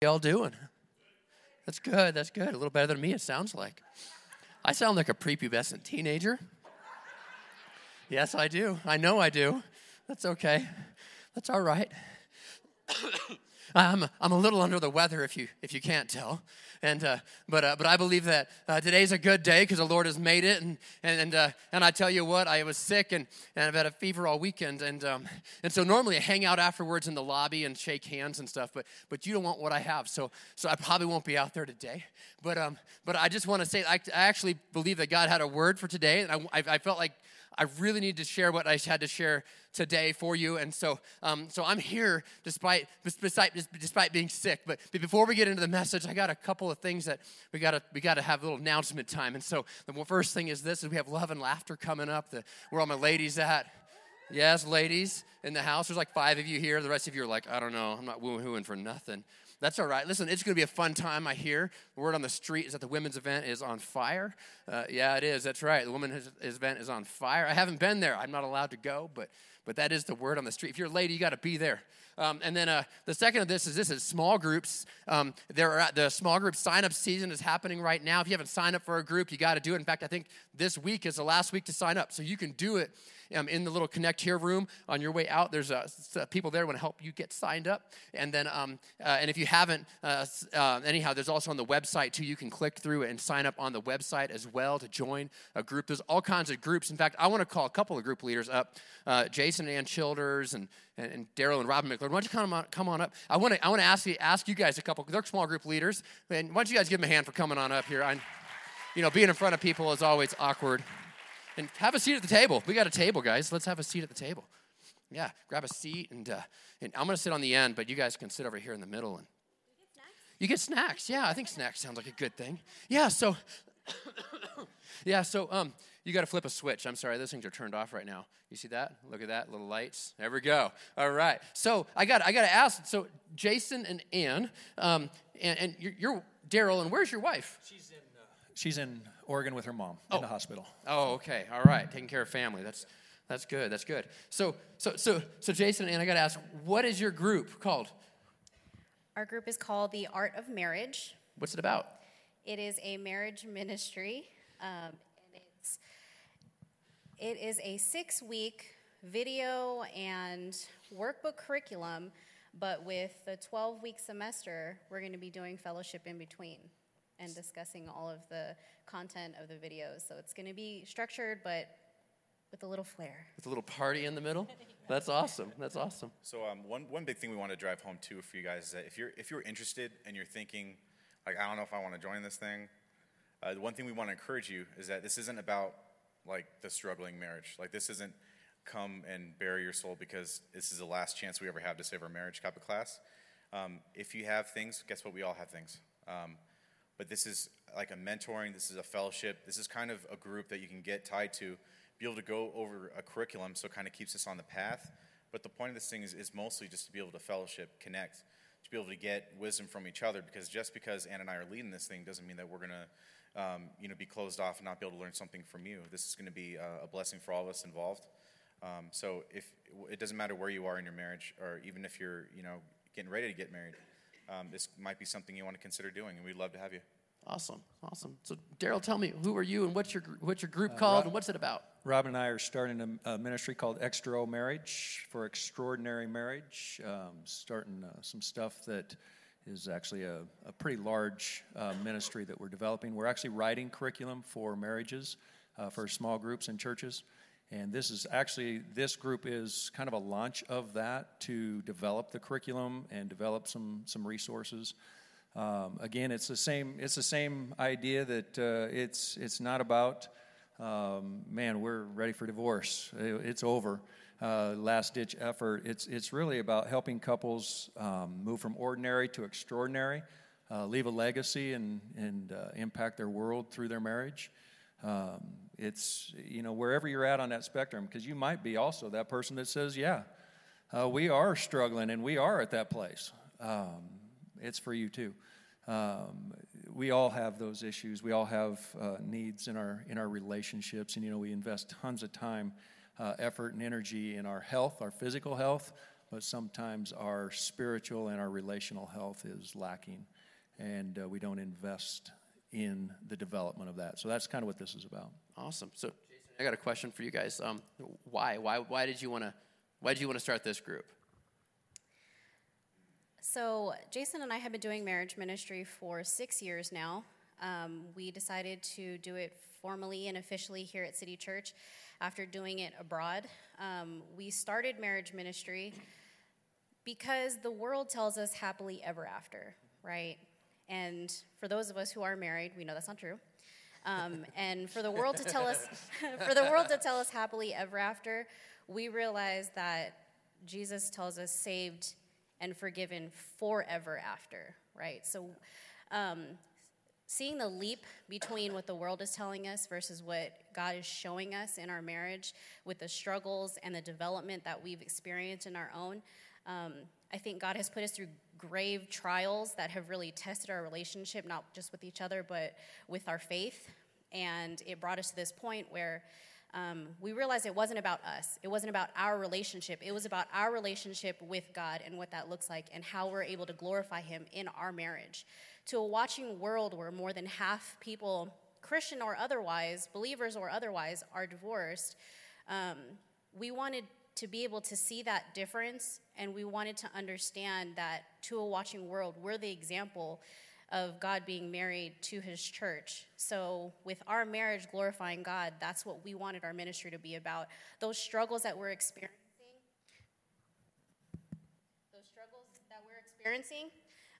y'all doing? That's good. That's good. A little better than me, it sounds like. I sound like a prepubescent teenager. Yes, I do. I know I do. That's okay. That's all right. I'm, I'm a little under the weather if you, if you can't tell. And, uh, but, uh, but I believe that uh, today's a good day because the Lord has made it. And, and, and, uh, and I tell you what, I was sick and, and I've had a fever all weekend. And, um, and so normally I hang out afterwards in the lobby and shake hands and stuff, but, but you don't want what I have. So, so I probably won't be out there today. But, um, but I just want to say, I, I actually believe that God had a word for today. And I, I, I felt like I really need to share what I had to share today for you. And so, um, so I'm here despite, despite, despite being sick. But, before we get into the message, I got a couple of things that we got to we got to have a little announcement time. And so the first thing is this: is we have love and laughter coming up. The, where all my ladies at? Yes, ladies in the house. There's like five of you here. The rest of you are like, I don't know. I'm not woo-hooing for nothing. That's all right. Listen, it's going to be a fun time, I hear. The word on the street is that the women's event is on fire. Uh, yeah, it is. That's right. The women's event is on fire. I haven't been there. I'm not allowed to go, but, but that is the word on the street. If you're a lady, you got to be there. Um, and then uh, the second of this is this is small groups. Um, there are the small group sign up season is happening right now. If you haven't signed up for a group, you got to do it. In fact, I think this week is the last week to sign up, so you can do it um, in the little connect here room on your way out. There's uh, people there want to help you get signed up. And then, um, uh, and if you haven't, uh, uh, anyhow, there's also on the website too. You can click through and sign up on the website as well to join a group. There's all kinds of groups. In fact, I want to call a couple of group leaders up, uh, Jason and Ann Childers and and, and Daryl and Robin McLeod. Why don't you come on, come on up? I want to I want to ask you ask you guys a couple. They're small group leaders, and why don't you guys give them a hand for coming on up here? I, you know, being in front of people is always awkward. And have a seat at the table. We got a table, guys. Let's have a seat at the table. Yeah, grab a seat, and, uh, and I'm going to sit on the end, but you guys can sit over here in the middle. And you get snacks. Yeah, I think snacks sounds like a good thing. Yeah, so yeah, so um, you got to flip a switch. I'm sorry, those things are turned off right now. You see that? Look at that, little lights. There we go. All right. So I got I got to ask. So Jason and Ann, um, and, and you're, you're Daryl, and where's your wife? She's in. Uh, she's in Oregon with her mom oh. in the hospital. Oh, okay. All right. Taking care of family. That's that's good. That's good. So so so so Jason and I got to ask, what is your group called? Our group is called the Art of Marriage. What's it about? It is a marriage ministry, um, and it's it is a six week video and workbook curriculum. But with the 12 week semester, we're going to be doing fellowship in between and discussing all of the content of the videos. So it's going to be structured, but with a little flair. With a little party in the middle. That's awesome. That's awesome. So um, one one big thing we want to drive home too for you guys is that if you're if you're interested and you're thinking like I don't know if I want to join this thing, uh, the one thing we want to encourage you is that this isn't about like the struggling marriage. Like this isn't come and bury your soul because this is the last chance we ever have to save our marriage type of class. Um, if you have things, guess what? We all have things. Um, but this is like a mentoring, this is a fellowship, this is kind of a group that you can get tied to, be able to go over a curriculum so it kind of keeps us on the path. But the point of this thing is, is mostly just to be able to fellowship, connect, to be able to get wisdom from each other because just because Ann and I are leading this thing doesn't mean that we're to um, you know, be closed off and not be able to learn something from you. This is to be a, a blessing for all of us involved. Um, so if it doesn't matter where you are in your marriage, or even if you're, you know, getting ready to get married, um, this might be something you want to consider doing, and we'd love to have you. Awesome, awesome. So, Daryl, tell me, who are you, and what's your what's your group uh, called, Rob, and what's it about? Robin and I are starting a, a ministry called Extra Marriage for extraordinary marriage. Um, starting uh, some stuff that is actually a, a pretty large uh, ministry that we're developing. We're actually writing curriculum for marriages uh, for small groups and churches. And this is actually, this group is kind of a launch of that to develop the curriculum and develop some, some resources. Um, again, it's the same, it's the same idea that uh, it's, it's not about, um, man, we're ready for divorce, it's over. Uh, last ditch effort. It's, it's really about helping couples um, move from ordinary to extraordinary, uh, leave a legacy, and, and uh, impact their world through their marriage. Um, it's, you know, wherever you're at on that spectrum, because you might be also that person that says, yeah, uh, we are struggling and we are at that place. Um, it's for you too. Um, we all have those issues. We all have uh, needs in our in our relationships, and you know we invest tons of time, uh, effort, and energy in our health, our physical health, but sometimes our spiritual and our relational health is lacking, and uh, we don't invest in the development of that. So that's kind of what this is about. Awesome. So, Jason, I got a question for you guys. Um, why? Why? Why did you want to? Why did you want to start this group? So, Jason and I have been doing marriage ministry for six years now. Um, we decided to do it formally and officially here at City Church after doing it abroad. Um, we started marriage ministry because the world tells us happily ever after, right? And for those of us who are married, we know that's not true. Um, and for the world to tell us, for the world to tell us happily ever after, we realize that Jesus tells us saved and forgiven forever after, right? So, um, seeing the leap between what the world is telling us versus what God is showing us in our marriage with the struggles and the development that we've experienced in our own, um, I think God has put us through grave trials that have really tested our relationship, not just with each other, but with our faith. And it brought us to this point where um, we realized it wasn't about us. It wasn't about our relationship. It was about our relationship with God and what that looks like and how we're able to glorify Him in our marriage. To a watching world where more than half people, Christian or otherwise, believers or otherwise, are divorced, um, we wanted to be able to see that difference and we wanted to understand that to a watching world, we're the example of God being married to his church. So, with our marriage glorifying God, that's what we wanted our ministry to be about. Those struggles that we're experiencing, those struggles that we're experiencing,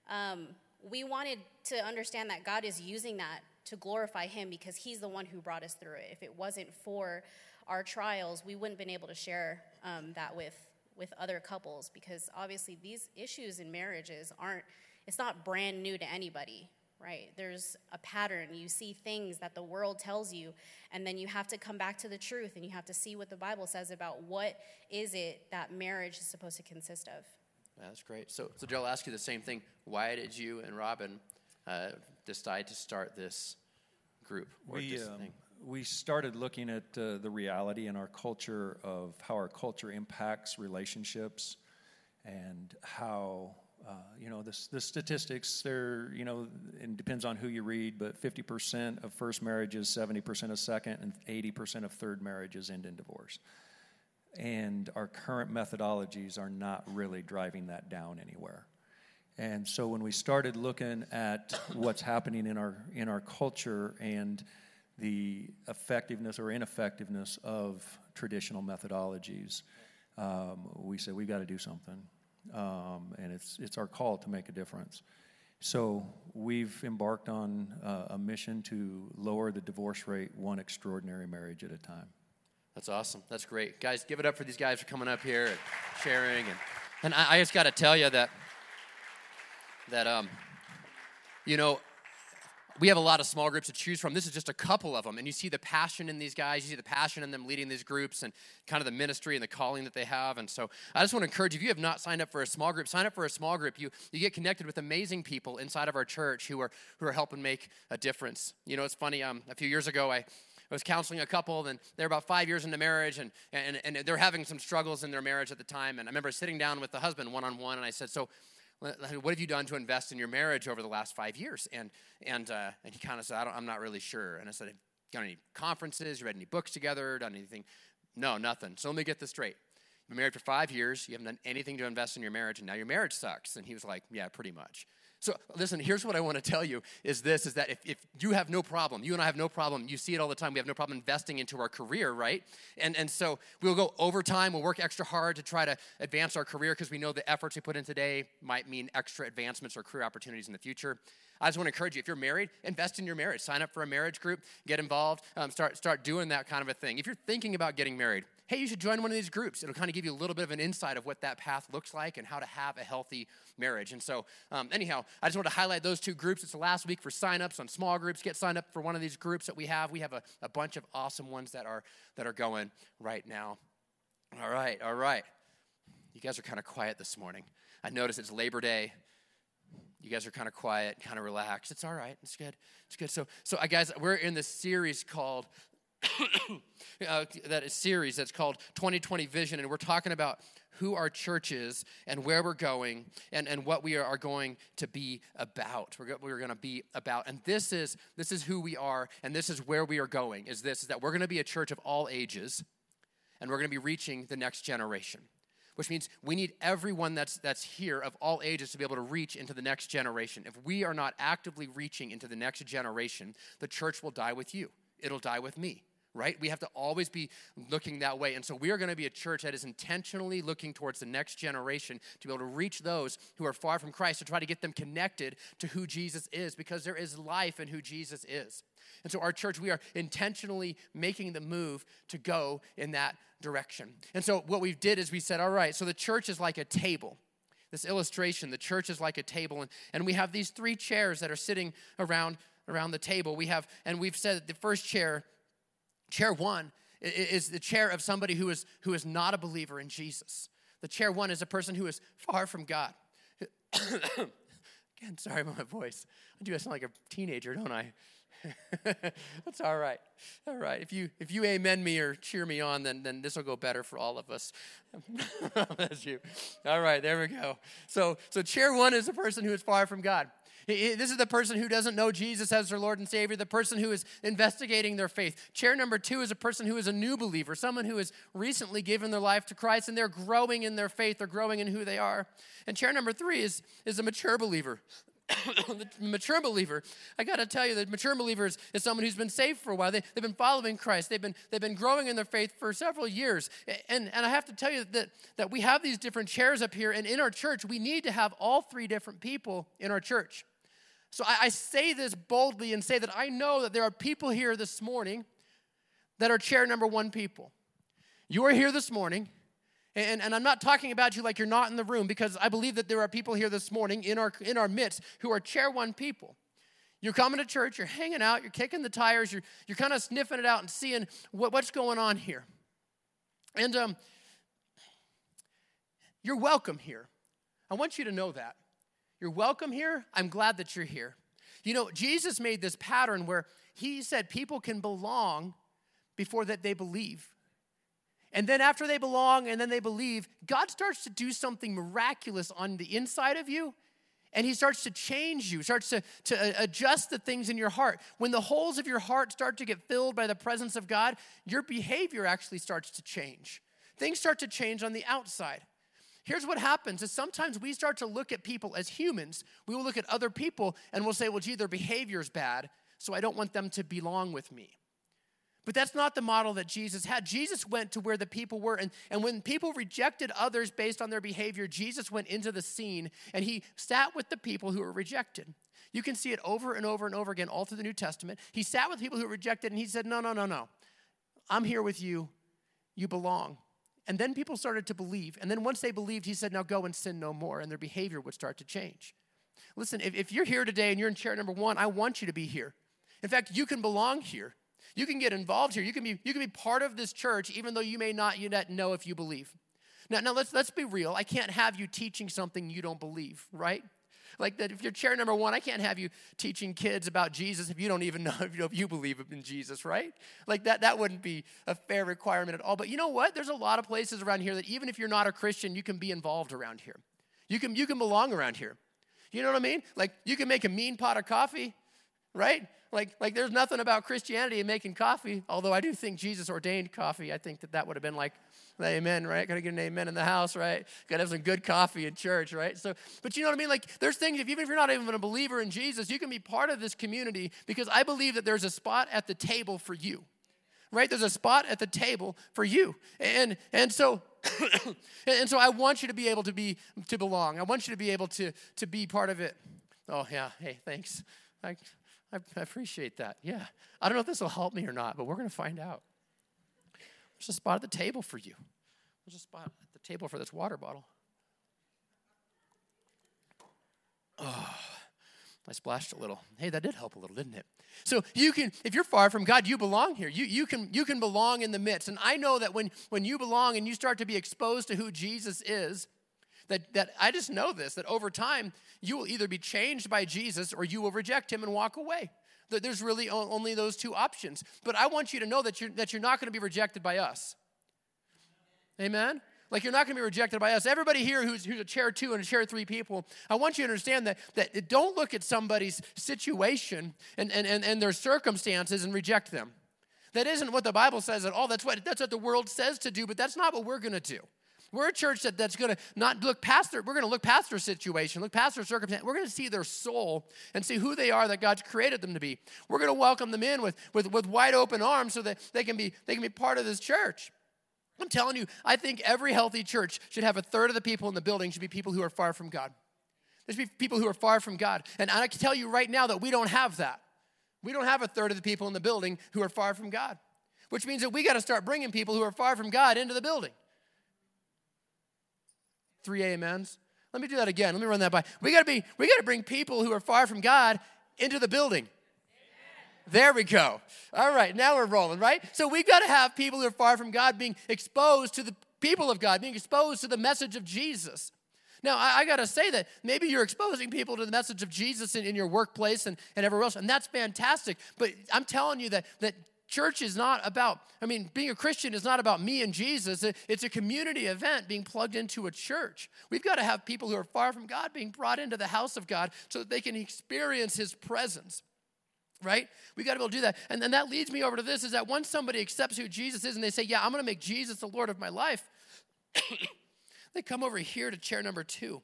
um, we wanted to understand that God is using that to glorify him because he's the one who brought us through it. If it wasn't for our trials, we wouldn't have been able to share um, that with with other couples because obviously these issues in marriages aren't it's not brand new to anybody right? There's a pattern. You see things that the world tells you and then you have to come back to the truth and you have to see what the bible says about what is it that marriage is supposed to consist of. Yeah, that's great. So so jill i'll ask you the same thing. Why did you and robin uh, decide to start this group or we, um, we started looking at uh, the reality in our culture of how our culture impacts relationships and how uh, you know the, the statistics they're you know it depends on who you read but 50% of first marriages 70% of second and 80% of third marriages end in divorce. And our current methodologies are not really driving that down anywhere. And so when we started looking at what's happening in our in our culture and the effectiveness or ineffectiveness of traditional methodologies, um, we said we've got to do something, um, and it's it's our call to make a difference. So we've embarked on uh, a mission to lower the divorce rate one extraordinary marriage at a time. That's awesome. That's great, guys. Give it up for these guys for coming up here and sharing, and and I, I just got to tell you that that um, you know we have a lot of small groups to choose from. This is just a couple of them. And you see the passion in these guys. You see the passion in them leading these groups and kind of the ministry and the calling that they have. And so I just want to encourage you, if you have not signed up for a small group, sign up for a small group. You, you get connected with amazing people inside of our church who are, who are helping make a difference. You know, it's funny. Um, a few years ago, I, I was counseling a couple, and they're about five years into marriage, and, and, and they're having some struggles in their marriage at the time. And I remember sitting down with the husband one on one, and I said, So, what have you done to invest in your marriage over the last five years? And, and, uh, and he kind of said, I am not really sure. And I said, Have you got any conferences? You read any books together? Done anything? No, nothing. So let me get this straight. You've been married for five years. You haven't done anything to invest in your marriage, and now your marriage sucks. And he was like, Yeah, pretty much. So listen, here's what I want to tell you is this is that if, if you have no problem, you and I have no problem, you see it all the time, we have no problem investing into our career, right? And and so we'll go overtime, we'll work extra hard to try to advance our career because we know the efforts we put in today might mean extra advancements or career opportunities in the future. I just want to encourage you if you're married, invest in your marriage. Sign up for a marriage group, get involved, um, start, start doing that kind of a thing. If you're thinking about getting married, hey, you should join one of these groups. It'll kind of give you a little bit of an insight of what that path looks like and how to have a healthy marriage. And so, um, anyhow, I just want to highlight those two groups. It's the last week for signups on small groups. Get signed up for one of these groups that we have. We have a, a bunch of awesome ones that are that are going right now. All right, all right. You guys are kind of quiet this morning. I notice it's Labor Day. You guys are kind of quiet, kind of relaxed. It's all right. It's good. It's good. So, so I guys, we're in this series called uh, that is series that's called 2020 Vision, and we're talking about who our church is and where we're going and, and what we are going to be about. We're, we're going to be about. And this is, this is who we are, and this is where we are going, is this, is that we're going to be a church of all ages, and we're going to be reaching the next generation which means we need everyone that's, that's here of all ages to be able to reach into the next generation. If we are not actively reaching into the next generation, the church will die with you, it'll die with me right? We have to always be looking that way. And so we are going to be a church that is intentionally looking towards the next generation to be able to reach those who are far from Christ to try to get them connected to who Jesus is because there is life in who Jesus is. And so our church, we are intentionally making the move to go in that direction. And so what we did is we said, all right, so the church is like a table this illustration the church is like a table and, and we have these three chairs that are sitting around around the table we have and we've said the first chair Chair one is the chair of somebody who is, who is not a believer in Jesus. The chair one is a person who is far from God. Again, sorry about my voice. I do sound like a teenager, don't I? That's all right. All right. If you if you amen me or cheer me on, then then this will go better for all of us. Bless you. All right, there we go. So so chair one is a person who is far from God. This is the person who doesn't know Jesus as their Lord and Savior, the person who is investigating their faith. Chair number two is a person who is a new believer, someone who has recently given their life to Christ and they're growing in their faith, they're growing in who they are. And chair number three is, is a mature believer. the mature believer, I got to tell you, the mature believer is, is, someone who's been saved for a while. They, have been following Christ. They've been, they've been growing in their faith for several years. And, and I have to tell you that, that we have these different chairs up here. And in our church, we need to have all three different people in our church. So I, I say this boldly and say that I know that there are people here this morning that are chair number one people. You are here this morning, and, and I'm not talking about you like you're not in the room because I believe that there are people here this morning in our, in our midst who are chair one people. You're coming to church, you're hanging out, you're kicking the tires, you're, you're kind of sniffing it out and seeing what, what's going on here. And um, you're welcome here. I want you to know that. You're welcome here. I'm glad that you're here. You know, Jesus made this pattern where he said people can belong before that they believe. And then after they belong and then they believe, God starts to do something miraculous on the inside of you. And he starts to change you, starts to, to uh, adjust the things in your heart. When the holes of your heart start to get filled by the presence of God, your behavior actually starts to change. Things start to change on the outside. Here's what happens is sometimes we start to look at people as humans. We will look at other people and we'll say, well, gee, their behavior is bad, so I don't want them to belong with me. But that's not the model that Jesus had. Jesus went to where the people were. And, and when people rejected others based on their behavior, Jesus went into the scene and he sat with the people who were rejected. You can see it over and over and over again all through the New Testament. He sat with people who were rejected and he said, No, no, no, no. I'm here with you. You belong. And then people started to believe. And then once they believed, he said, Now go and sin no more. And their behavior would start to change. Listen, if, if you're here today and you're in chair number one, I want you to be here. In fact, you can belong here. You can get involved here. You can be, you can be part of this church, even though you may not yet know if you believe. Now, now let's, let's be real. I can't have you teaching something you don't believe, right? Like that, if you're chair number one, I can't have you teaching kids about Jesus if you don't even know if you, if you believe in Jesus, right? Like that, that wouldn't be a fair requirement at all. But you know what? There's a lot of places around here that even if you're not a Christian, you can be involved around here. You can, you can belong around here. You know what I mean? Like you can make a mean pot of coffee, right? Like, like there's nothing about Christianity and making coffee, although I do think Jesus ordained coffee. I think that that would have been like Amen, right? Gotta get an amen in the house, right? Gotta have some good coffee in church, right? So, but you know what I mean? Like, there's things, if, even if you're not even a believer in Jesus, you can be part of this community because I believe that there's a spot at the table for you, right? There's a spot at the table for you. And, and so, and so I want you to be able to be, to belong. I want you to be able to, to be part of it. Oh, yeah. Hey, thanks. I, I, appreciate that. Yeah. I don't know if this will help me or not, but we're going to find out. There's a spot at the table for you. There's a spot at the table for this water bottle. Oh, I splashed a little. Hey, that did help a little, didn't it? So you can, if you're far from God, you belong here. You, you, can, you can belong in the midst. And I know that when, when you belong and you start to be exposed to who Jesus is, that, that I just know this, that over time, you will either be changed by Jesus or you will reject him and walk away. There's really only those two options. But I want you to know that you're, that you're not going to be rejected by us. Amen? Like you're not going to be rejected by us. Everybody here who's, who's a chair two and a chair three people, I want you to understand that, that don't look at somebody's situation and, and, and, and their circumstances and reject them. That isn't what the Bible says at all. That's what, that's what the world says to do, but that's not what we're going to do. We're a church that, that's going to not look past their, we're going to look past their situation, look past their circumstance. We're going to see their soul and see who they are that God's created them to be. We're going to welcome them in with, with, with wide open arms so that they can, be, they can be part of this church. I'm telling you, I think every healthy church should have a third of the people in the building should be people who are far from God. There should be people who are far from God. And I can tell you right now that we don't have that. We don't have a third of the people in the building who are far from God, which means that we got to start bringing people who are far from God into the building. Three amens. Let me do that again. Let me run that by. We got to be. We got to bring people who are far from God into the building. There we go. All right, now we're rolling, right? So we've got to have people who are far from God being exposed to the people of God, being exposed to the message of Jesus. Now, I, I got to say that maybe you're exposing people to the message of Jesus in, in your workplace and, and everywhere else, and that's fantastic. But I'm telling you that, that church is not about, I mean, being a Christian is not about me and Jesus. It's a community event being plugged into a church. We've got to have people who are far from God being brought into the house of God so that they can experience His presence right? We got to be able to do that. And then that leads me over to this is that once somebody accepts who Jesus is and they say, Yeah, I'm going to make Jesus the Lord of my life, they come over here to chair number two.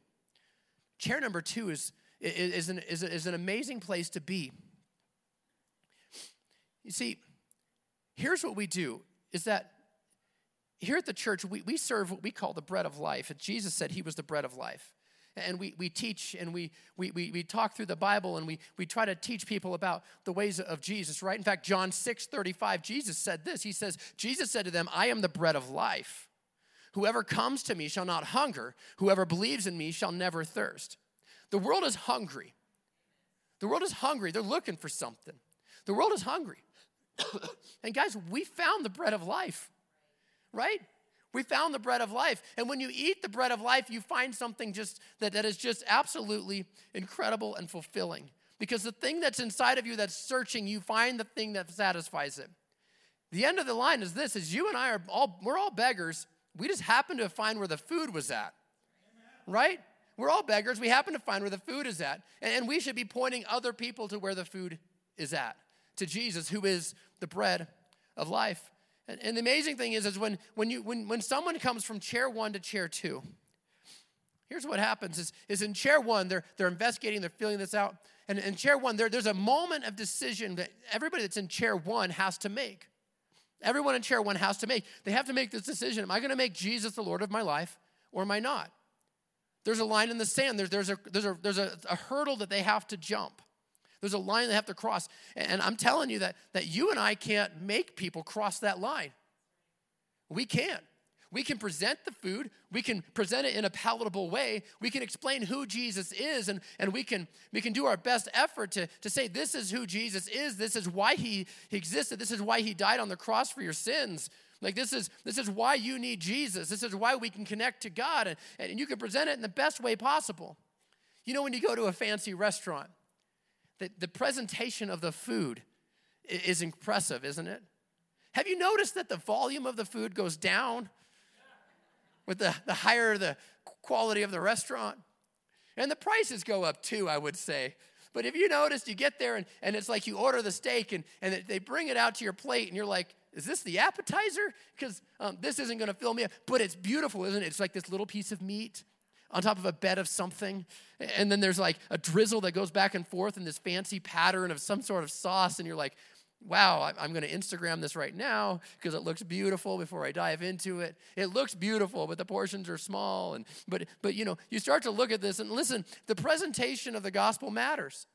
Chair number two is, is, is, an, is, is an amazing place to be. You see, here's what we do is that here at the church, we, we serve what we call the bread of life. And Jesus said he was the bread of life and we, we teach and we, we, we, we talk through the Bible and we, we try to teach people about the ways of Jesus, right? In fact, John 6 35, Jesus said this. He says, Jesus said to them, I am the bread of life. Whoever comes to me shall not hunger, whoever believes in me shall never thirst. The world is hungry. The world is hungry. They're looking for something. The world is hungry. and guys, we found the bread of life, right? We found the bread of life. And when you eat the bread of life, you find something just that, that is just absolutely incredible and fulfilling. Because the thing that's inside of you that's searching, you find the thing that satisfies it. The end of the line is this is you and I are all we're all beggars. We just happen to find where the food was at. Right? We're all beggars. We happen to find where the food is at. And we should be pointing other people to where the food is at, to Jesus, who is the bread of life. And, and the amazing thing is, is when, when, you, when, when someone comes from chair one to chair two, here's what happens is, is in chair one, they're, they're investigating, they're filling this out. And in chair one, there, there's a moment of decision that everybody that's in chair one has to make. Everyone in chair one has to make. They have to make this decision. Am I going to make Jesus the Lord of my life or am I not? There's a line in the sand. There's, there's, a, there's, a, there's a, a hurdle that they have to jump. There's a line they have to cross. And I'm telling you that, that you and I can't make people cross that line. We can't. We can present the food, we can present it in a palatable way, we can explain who Jesus is, and, and we, can, we can do our best effort to, to say, This is who Jesus is, this is why he, existed, this is why he died on the cross for your sins. Like this is this is why you need Jesus. This is why we can connect to God, and, and you can present it in the best way possible. You know, when you go to a fancy restaurant, the, the presentation of the food is impressive, isn't it? Have you noticed that the volume of the food goes down with the, the higher the quality of the restaurant? And the prices go up too, I would say. But if you notice, you get there and, and it's like you order the steak and, and they bring it out to your plate and you're like, is this the appetizer? Because um, this isn't going to fill me up. But it's beautiful, isn't it? It's like this little piece of meat on top of a bed of something. And then there's like a drizzle that goes back and forth in this fancy pattern of some sort of sauce. And you're like, wow, I'm going to Instagram this right now because it looks beautiful before I dive into it. It looks beautiful, but the portions are small. And but but you know, you start to look at this and listen, the presentation of the gospel matters.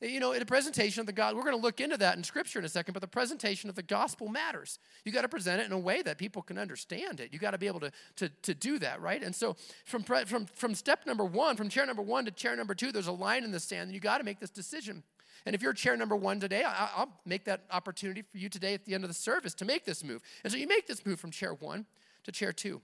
You know, in a presentation of the God, we're going to look into that in scripture in a second, but the presentation of the gospel matters. You got to present it in a way that people can understand it. You got to be able to, to, to do that, right? And so from, from, from step number one, from chair number one to chair number two, there's a line in the sand, and you got to make this decision. And if you're chair number one today, I, will make that opportunity for you today at the end of the service to make this move. And so you make this move from chair one to chair two.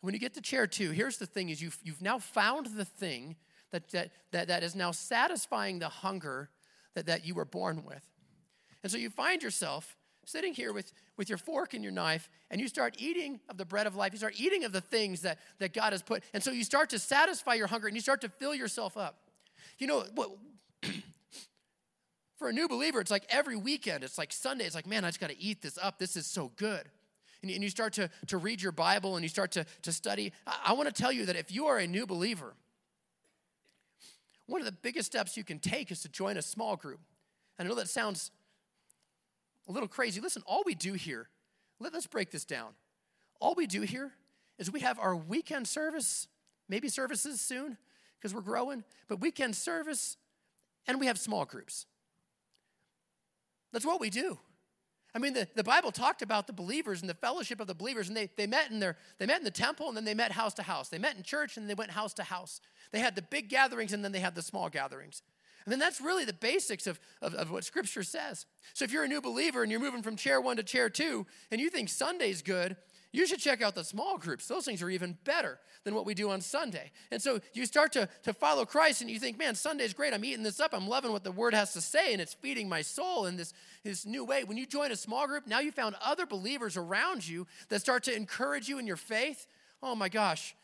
When you get to chair two, here's the thing is you've, you've now found the thing that, that, that, that is now satisfying the hunger that, that you were born with. And so you find yourself sitting here with, with your fork and your knife, and you start eating of the bread of life. You start eating of the things that, that God has put. And so you start to satisfy your hunger and you start to fill yourself up. You know, for a new believer, it's like every weekend, it's like Sunday, it's like, man, I just got to eat this up. This is so good. And, and you start to, to read your Bible and you start to, to study. I, I want to tell you that if you are a new believer, one of the biggest steps you can take is to join a small group. And I know that sounds a little crazy. Listen, all we do here, let, us break this down. All we do here is we have our weekend service, maybe services soon because we're growing, but weekend service, and we have small groups. That's what we do. I mean, the, the Bible talked about the believers and the fellowship of the believers, and they, they met in their they met in the temple and then they met house to house. They met in church and they went house to house. They had the big gatherings and then they had the small gatherings. And then that's really the basics of, of, of, what Scripture says. So if you're a new believer and you're moving from chair one to chair two, and you think Sunday's good, you should check out the small groups. Those things are even better than what we do on Sunday. And so you start to, to follow Christ and you think, man, Sunday's great. I'm eating this up. I'm loving what the word has to say, and it's feeding my soul in this, this new way. When you join a small group, now you found other believers around you that start to encourage you in your faith. Oh my gosh,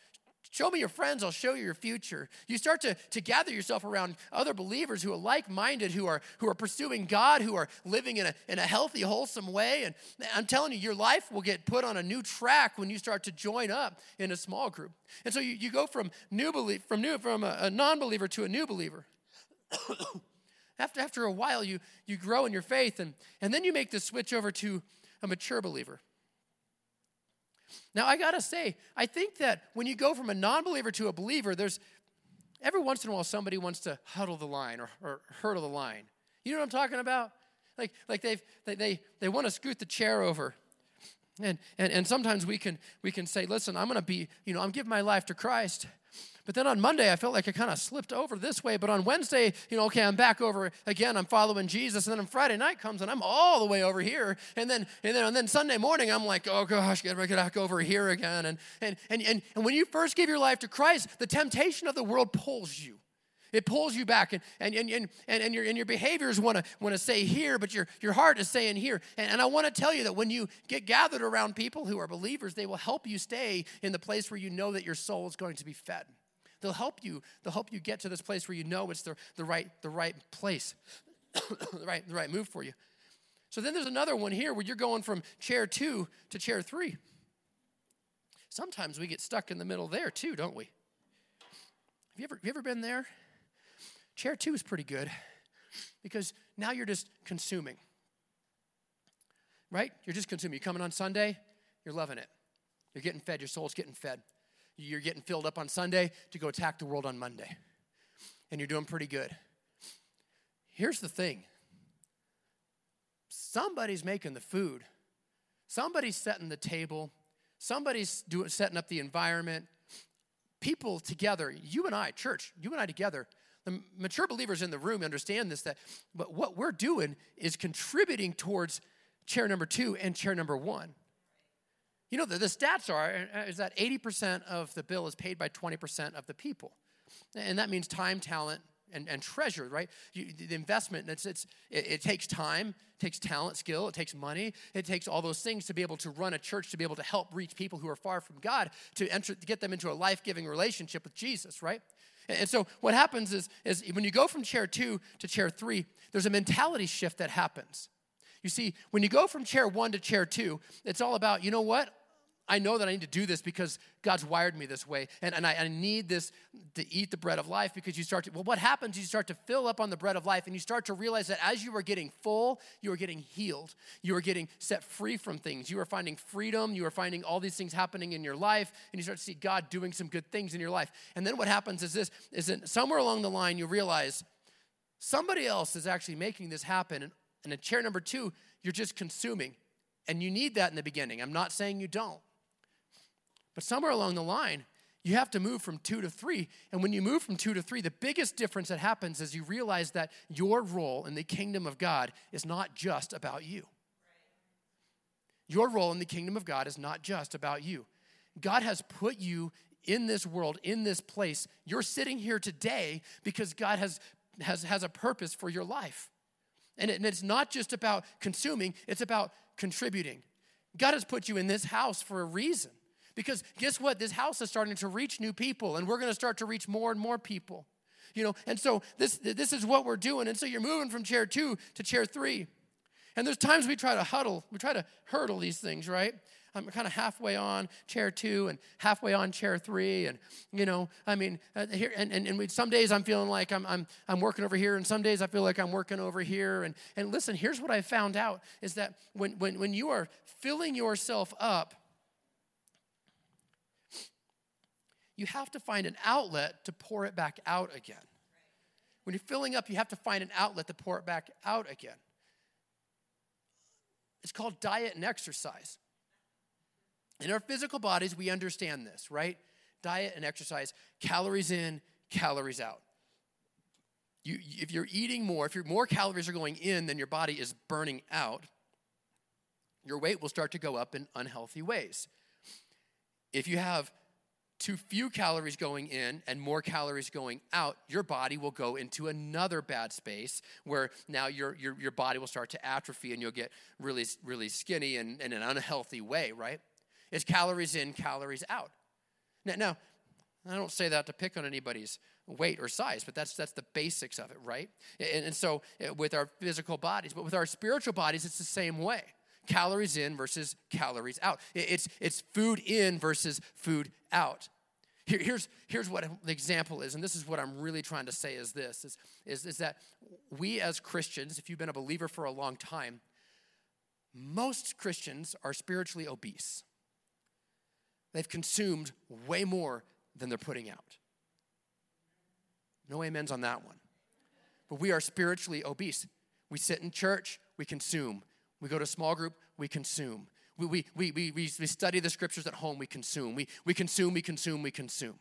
Show me your friends, I'll show you your future. You start to, to gather yourself around other believers who are like minded, who are, who are pursuing God, who are living in a, in a healthy, wholesome way. And I'm telling you, your life will get put on a new track when you start to join up in a small group. And so you, you go from new belief, from new from a, a non-believer to a new believer. after, after a while, you, you grow in your faith, and, and then you make the switch over to a mature believer. Now, I gotta say, I think that when you go from a non believer to a believer, there's every once in a while somebody wants to huddle the line or, or hurdle the line. You know what I'm talking about? Like, like they've, they, they, they want to scoot the chair over. And, and, and sometimes we can, we can say, listen, I'm to be, you know, I'm giving my life to Christ. But then on Monday, I felt like I kind of slipped over this way. But on Wednesday, you know, okay, I'm back over again. I'm following Jesus. And then on Friday night comes and I'm all the way over here. And then and then and then Sunday morning, I'm like, oh gosh, get back over here again. And and and and, and when you first give your life to Christ, the temptation of the world pulls you. It pulls you back, and, and, and, and, and, your, and your behaviors want to want to say here, but your, your heart is saying here. And, and I want to tell you that when you get gathered around people who are believers, they will help you stay in the place where you know that your soul is going to be fed. They'll help you. They'll help you get to this place where you know it's the, the right the right place, the right the right move for you. So then there's another one here where you're going from chair two to chair three. Sometimes we get stuck in the middle there too, don't we? Have you ever, have you ever been there? Chair two is pretty good because now you're just consuming. Right? You're just consuming. You're coming on Sunday, you're loving it. You're getting fed, your soul's getting fed. You're getting filled up on Sunday to go attack the world on Monday. And you're doing pretty good. Here's the thing somebody's making the food, somebody's setting the table, somebody's doing, setting up the environment. People together, you and I, church, you and I together, the mature believers in the room understand this that but what we're doing is contributing towards chair number two and chair number one you know, the, the stats are uh, is that 80% of the bill is paid by 20% of the people. And that means time, talent, and, and treasure, right? You, the investment, it's, it's, it, it, takes time, it takes talent, skill, it takes money, it takes all those things to be able to run a church, to be able to help reach people who are far from God, to, enter, to get them into a life giving relationship with Jesus, right? And, and so what happens is, is when you go from chair two to chair three, there's a mentality shift that happens. You see, when you go from chair one to chair two, it's all about, you know what? I know that I need to do this because God's wired me this way. And, and I, I, need this to eat the bread of life because you start to, well, what happens? You start to fill up on the bread of life and you start to realize that as you are getting full, you are getting healed. You are getting set free from things. You are finding freedom. You are finding all these things happening in your life and you start to see God doing some good things in your life. And then what happens is this, is that somewhere along the line you realize somebody else is actually making this happen. And, and in chair number two, you're just consuming. And you need that in the beginning. I'm not saying you don't. But somewhere along the line, you have to move from two to three. And when you move from two to three, the biggest difference that happens is you realize that your role in the kingdom of God is not just about you. Your role in the kingdom of God is not just about you. God has put you in this world, in this place. You're sitting here today because God has, has, has a purpose for your life. And, it, and it's not just about consuming, it's about contributing. God has put you in this house for a reason. Because guess what? This house is starting to reach new people, and we're going to start to reach more and more people. You know, and so this this is what we're doing. And so you're moving from chair two to chair three. And there's times we try to huddle, we try to hurdle these things, right? I'm kind of halfway on chair two and halfway on chair three. And, you know, I mean, uh, here, and, and, and we, some days I'm feeling like I'm, I'm, I'm working over here, and some days I feel like I'm working over here. And, and listen, here's what I found out is that when, when, when you are filling yourself up, you have to find an outlet to pour it back out again. When you're filling up, you have to find an outlet to pour it back out again. It's called diet and exercise. In our physical bodies, we understand this, right? Diet and exercise, calories in, calories out. You, if you're eating more, if more calories are going in than your body is burning out, your weight will start to go up in unhealthy ways. If you have too few calories going in and more calories going out, your body will go into another bad space where now your, your, your body will start to atrophy and you'll get really, really skinny and in an unhealthy way, right? It's calories in, calories out. Now, now, I don't say that to pick on anybody's weight or size, but that's, that's the basics of it, right? And, and so eh, with our physical bodies, but with our spiritual bodies, it's the same way calories in versus calories out. It's, it's food in versus food out. Here, here's, here's what the example is, and this is what I'm really trying to say is this, is, is, is that we as Christians, if you've been a believer for a long time, most Christians are spiritually obese. They've consumed way more than they're putting out. No amens on that one. But we are spiritually obese. We sit in church, we consume. We go to small group, we consume. We, we, we, we, we study the scriptures at home, we consume. We, we consume, we consume, we consume.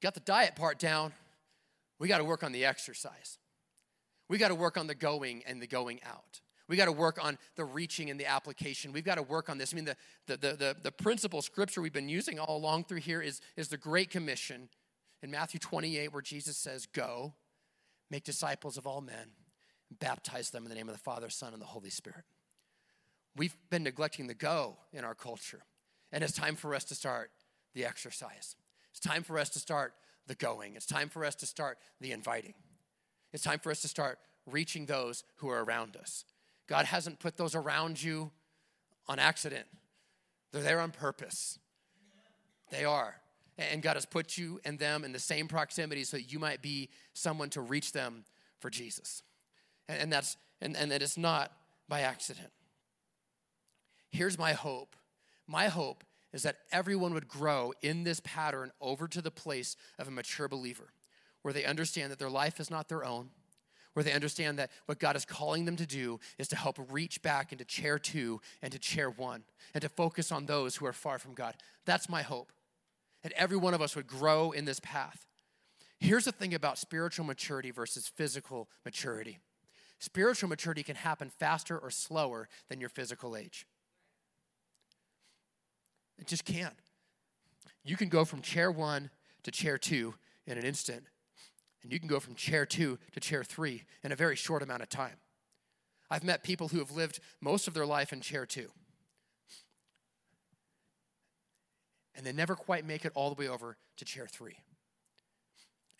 Got the diet part down. We got to work on the exercise. We got to work on the going and the going out. We got to work on the reaching and the application. We've got to work on this. I mean, the, the, the, the, principal scripture we've been using all along through here is, is the Great Commission in Matthew 28, where Jesus says, Go, make disciples of all men baptize them in the name of the Father, Son, and the Holy Spirit. We've been neglecting the go in our culture, and it's time for us to start the exercise. It's time for us to start the going. It's time for us to start the inviting. It's time for us to start reaching those who are around us. God hasn't put those around you on accident, they're there on purpose. They are. And God has put you and them in the same proximity so that you might be someone to reach them for Jesus and, and that's and, and that it's not by accident. Here's my hope. My hope is that everyone would grow in this pattern over to the place of a mature believer, where they understand that their life is not their own, where they understand that what God is calling them to do is to help reach back into chair two and to chair one, and to focus on those who are far from God. That's my hope. That every one of us would grow in this path. Here's the thing about spiritual maturity versus physical maturity Spiritual maturity can happen faster or slower than your physical age. It just can. You can go from chair one to chair two in an instant, and you can go from chair two to chair three in a very short amount of time. I've met people who have lived most of their life in chair two. And they never quite make it all the way over to chair three.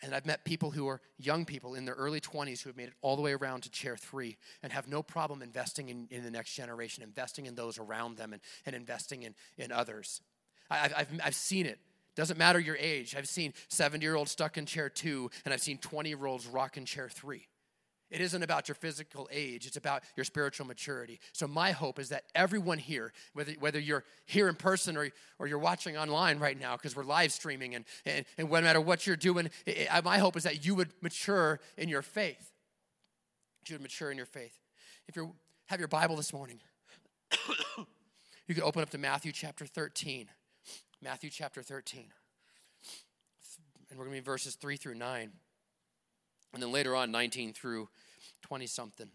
And I've met people who are young people in their early 20s who have made it all the way around to chair three and have no problem investing in, in the next generation, investing in those around them, and, and investing in, in others. I, I've, I've seen it. Doesn't matter your age. I've seen 70 year olds stuck in chair two, and I've seen 20 year olds rocking chair three. It isn't about your physical age, it's about your spiritual maturity. So, my hope is that everyone here, whether, whether you're here in person or, or you're watching online right now, because we're live streaming, and, and, and no matter what you're doing, it, it, my hope is that you would mature in your faith. You would mature in your faith. If you have your Bible this morning, you can open up to Matthew chapter 13. Matthew chapter 13. And we're going to be verses 3 through 9. And then later on, 19 through 20 something.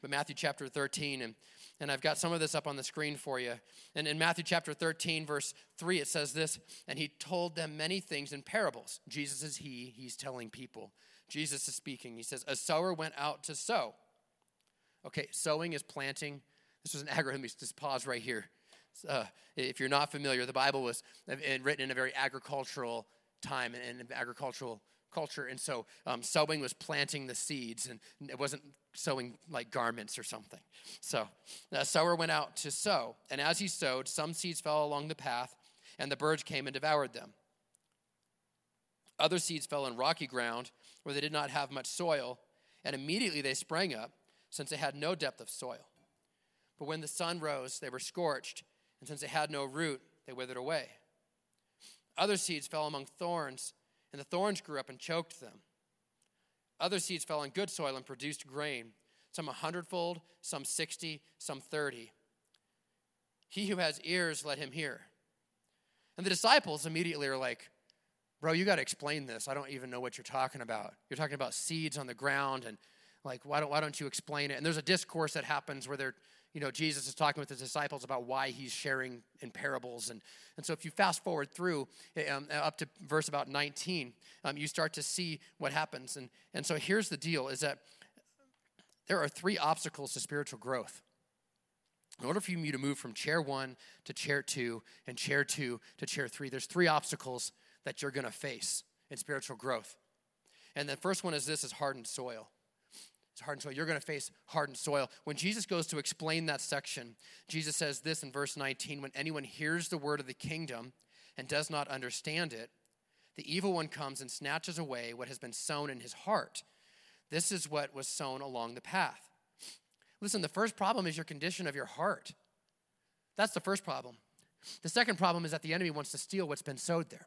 But Matthew chapter 13, and, And I've got some of this up on the screen for you. And in Matthew chapter 13, verse 3, it says this And he told them many things in parables. Jesus is he, he's telling people. Jesus is speaking. He says, A sower went out to sow. Okay, sowing is planting. This was an. Let just pause right here. Uh, if you're not familiar, the Bible was uh, written in a very agricultural time and agricultural culture. And so um, sowing was planting the seeds, and it wasn't sewing like garments or something. So the sower went out to sow, and as he sowed, some seeds fell along the path, and the birds came and devoured them. Other seeds fell in rocky ground where they did not have much soil, and immediately they sprang up, since they had no depth of soil. But when the sun rose, they were scorched, and since they had no root, they withered away. Other seeds fell among thorns and the thorns grew up and choked them. Other seeds fell on good soil and produced grain, some a hundredfold, some sixty, some thirty. He who has ears, let him hear. And the disciples immediately are like, Bro, you got to explain this. I don't even know what you're talking about. You're talking about seeds on the ground, and like, why don't, why don't you explain it? And there's a discourse that happens where they're you know, Jesus is talking with his disciples about why he's sharing in parables. And, and so if you fast forward through eh, um, up to verse about 19, um, you start to see what happens. And, and so here's the deal is that there are three obstacles to spiritual growth. In order for you to move from chair one to chair two and chair two to chair three, there's three obstacles that you're going to face in spiritual growth. And the first one is this is hardened soil. Hardened soil. You're going to face hardened soil. When Jesus goes to explain that section, Jesus says this in verse 19 When anyone hears the word of the kingdom and does not understand it, the evil one comes and snatches away what has been sown in his heart. This is what was sown along the path. Listen, the first problem is your condition of your heart. That's the first problem. The second problem is that the enemy wants to steal what's been sowed there,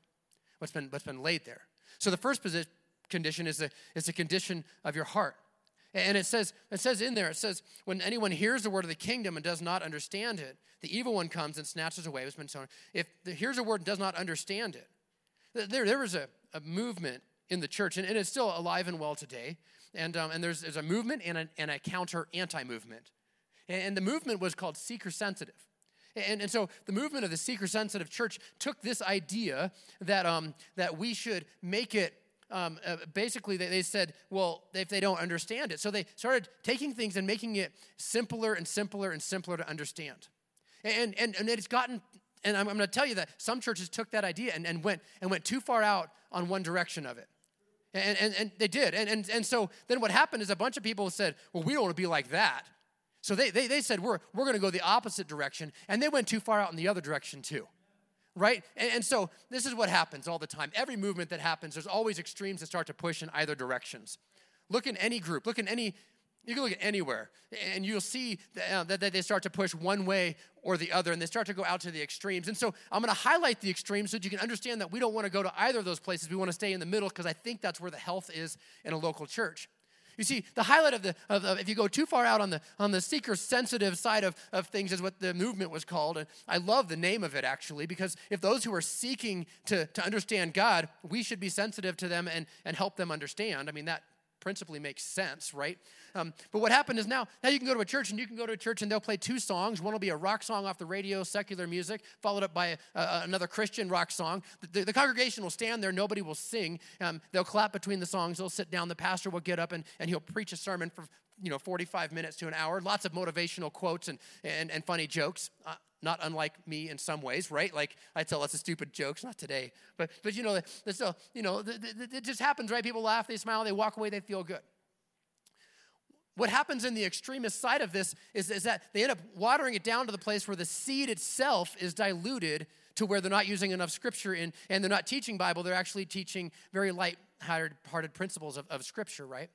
what's been, what's been laid there. So the first position, condition is the, is the condition of your heart. And it says, it says in there, it says, when anyone hears the word of the kingdom and does not understand it, the evil one comes and snatches away what's been sown. If the, hears a word and does not understand it, there, there was a, a movement in the church, and, and it's still alive and well today. And, um, and there's, there's a movement and a, and a counter anti movement. And, and the movement was called seeker sensitive. And, and so the movement of the seeker sensitive church took this idea that, um, that we should make it um, uh, basically they, they said, well, if they don't understand it. So they started taking things and making it simpler and simpler and simpler to understand. And, and, and it's gotten, and I'm, I'm going to tell you that some churches took that idea and, and, went, and went too far out on one direction of it. And, and, and they did. And, and, and so then what happened is a bunch of people said, well, we don't want to be like that. So they, they, they said, we're, we're going to go the opposite direction. And they went too far out in the other direction, too right? And, and, so this is what happens all the time. Every movement that happens, there's always extremes that start to push in either directions. Look in any group, look in any, you can look at anywhere, and you'll see that, uh, that, they start to push one way or the other, and they start to go out to the extremes. And so I'm going to highlight the extremes so that you can understand that we don't want to go to either of those places. We want to stay in the middle because I think that's where the health is in a local church. You see, the highlight of the, of if you go too far out on the, on the seeker sensitive side of, of things, is what the movement was called. And I love the name of it actually, because if those who are seeking to, to understand God, we should be sensitive to them and, and help them understand. I mean, that principally makes sense, right? Um, but what happened is now, now you can go to a church and you can go to a church and they'll play two songs. One will be a rock song off the radio, secular music, followed up by a, another Christian rock song. The, the, the, congregation will stand there, nobody will sing. Um, they'll clap between the songs, they'll sit down. The pastor will get up and, and he'll preach a sermon for you know 45 minutes to an hour. Lots of motivational quotes and, and, and funny jokes. Uh, not unlike me in some ways, right? Like I tell lots of stupid jokes, not today, but but you know, still, you know, it just happens, right? People laugh, they smile, they walk away, they feel good. What happens in the extremist side of this is, is that they end up watering it down to the place where the seed itself is diluted to where they're not using enough scripture in, and they're not teaching Bible, they're actually teaching very light-hearted principles of, of scripture, right?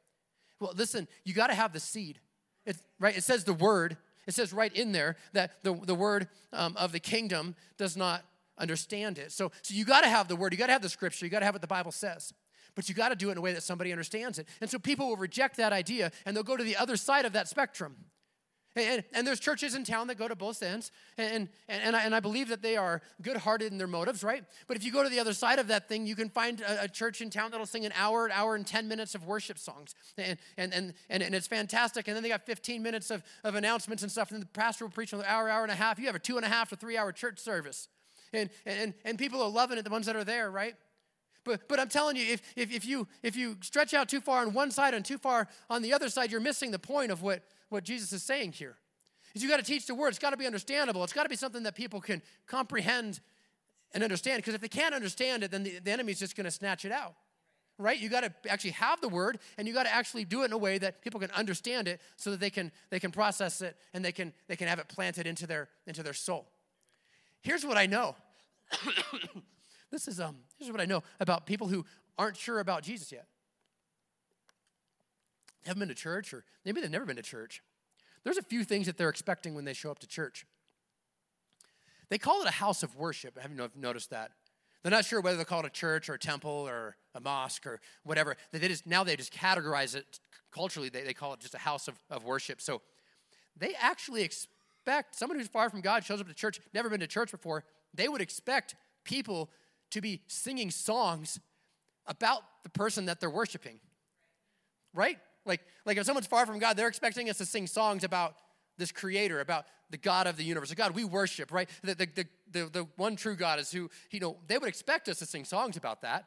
Well, listen, you got to have the seed, it, right? It says the word, it says right in there that the, the word um, of the kingdom does not understand it. So, so you got to have the word, you got to have the scripture, you got to have what the Bible says. But you got to do it in a way that somebody understands it. And so people will reject that idea and they'll go to the other side of that spectrum. And, and, there's churches in town that go to both ends, and, and, and, I, and I believe that they are good hearted in their motives, right? But if you go to the other side of that thing, you can find a, a, church in town that'll sing an hour, an hour and 10 minutes of worship songs. And, and, and, and, and it's fantastic. And then they got 15 minutes of, of announcements and stuff, and the pastor will preach another hour, hour and a half. You have a two and a half to three hour church service. And, and, and people are loving it, the ones that are there, right? But, but I'm telling you, if, if, if, you, if you stretch out too far on one side and too far on the other side, you're missing the point of what, what Jesus is saying here. Is you got to teach the word. It's got to be understandable. It's got to be something that people can comprehend and understand. Because if they can't understand it, then the, the enemy's just going to snatch it out. Right? You got to actually have the word, and you got to actually do it in a way that people can understand it, so that they can they can process it and they can they can have it planted into their into their soul. Here's what I know. this is um here's what I know about people who aren't sure about Jesus yet. Haven't been to church, or maybe they've never been to church there's a few things that they're expecting when they show up to church. They call it a house of worship. I haven't noticed that? They're not sure whether they call it a church or a temple or a mosque or whatever. They just, now they just categorize it culturally. They, they call it just a house of, of worship. So they actually expect someone who's far from God shows up to church, never been to church before. They would expect people to be singing songs about the person that they're worshiping. Right? Like, like if someone's far from God, they're expecting us to sing songs about this creator, about the God of the universe, God we worship, right? The, the, the, the, the one true God is who, you know, they would expect us to sing songs about that.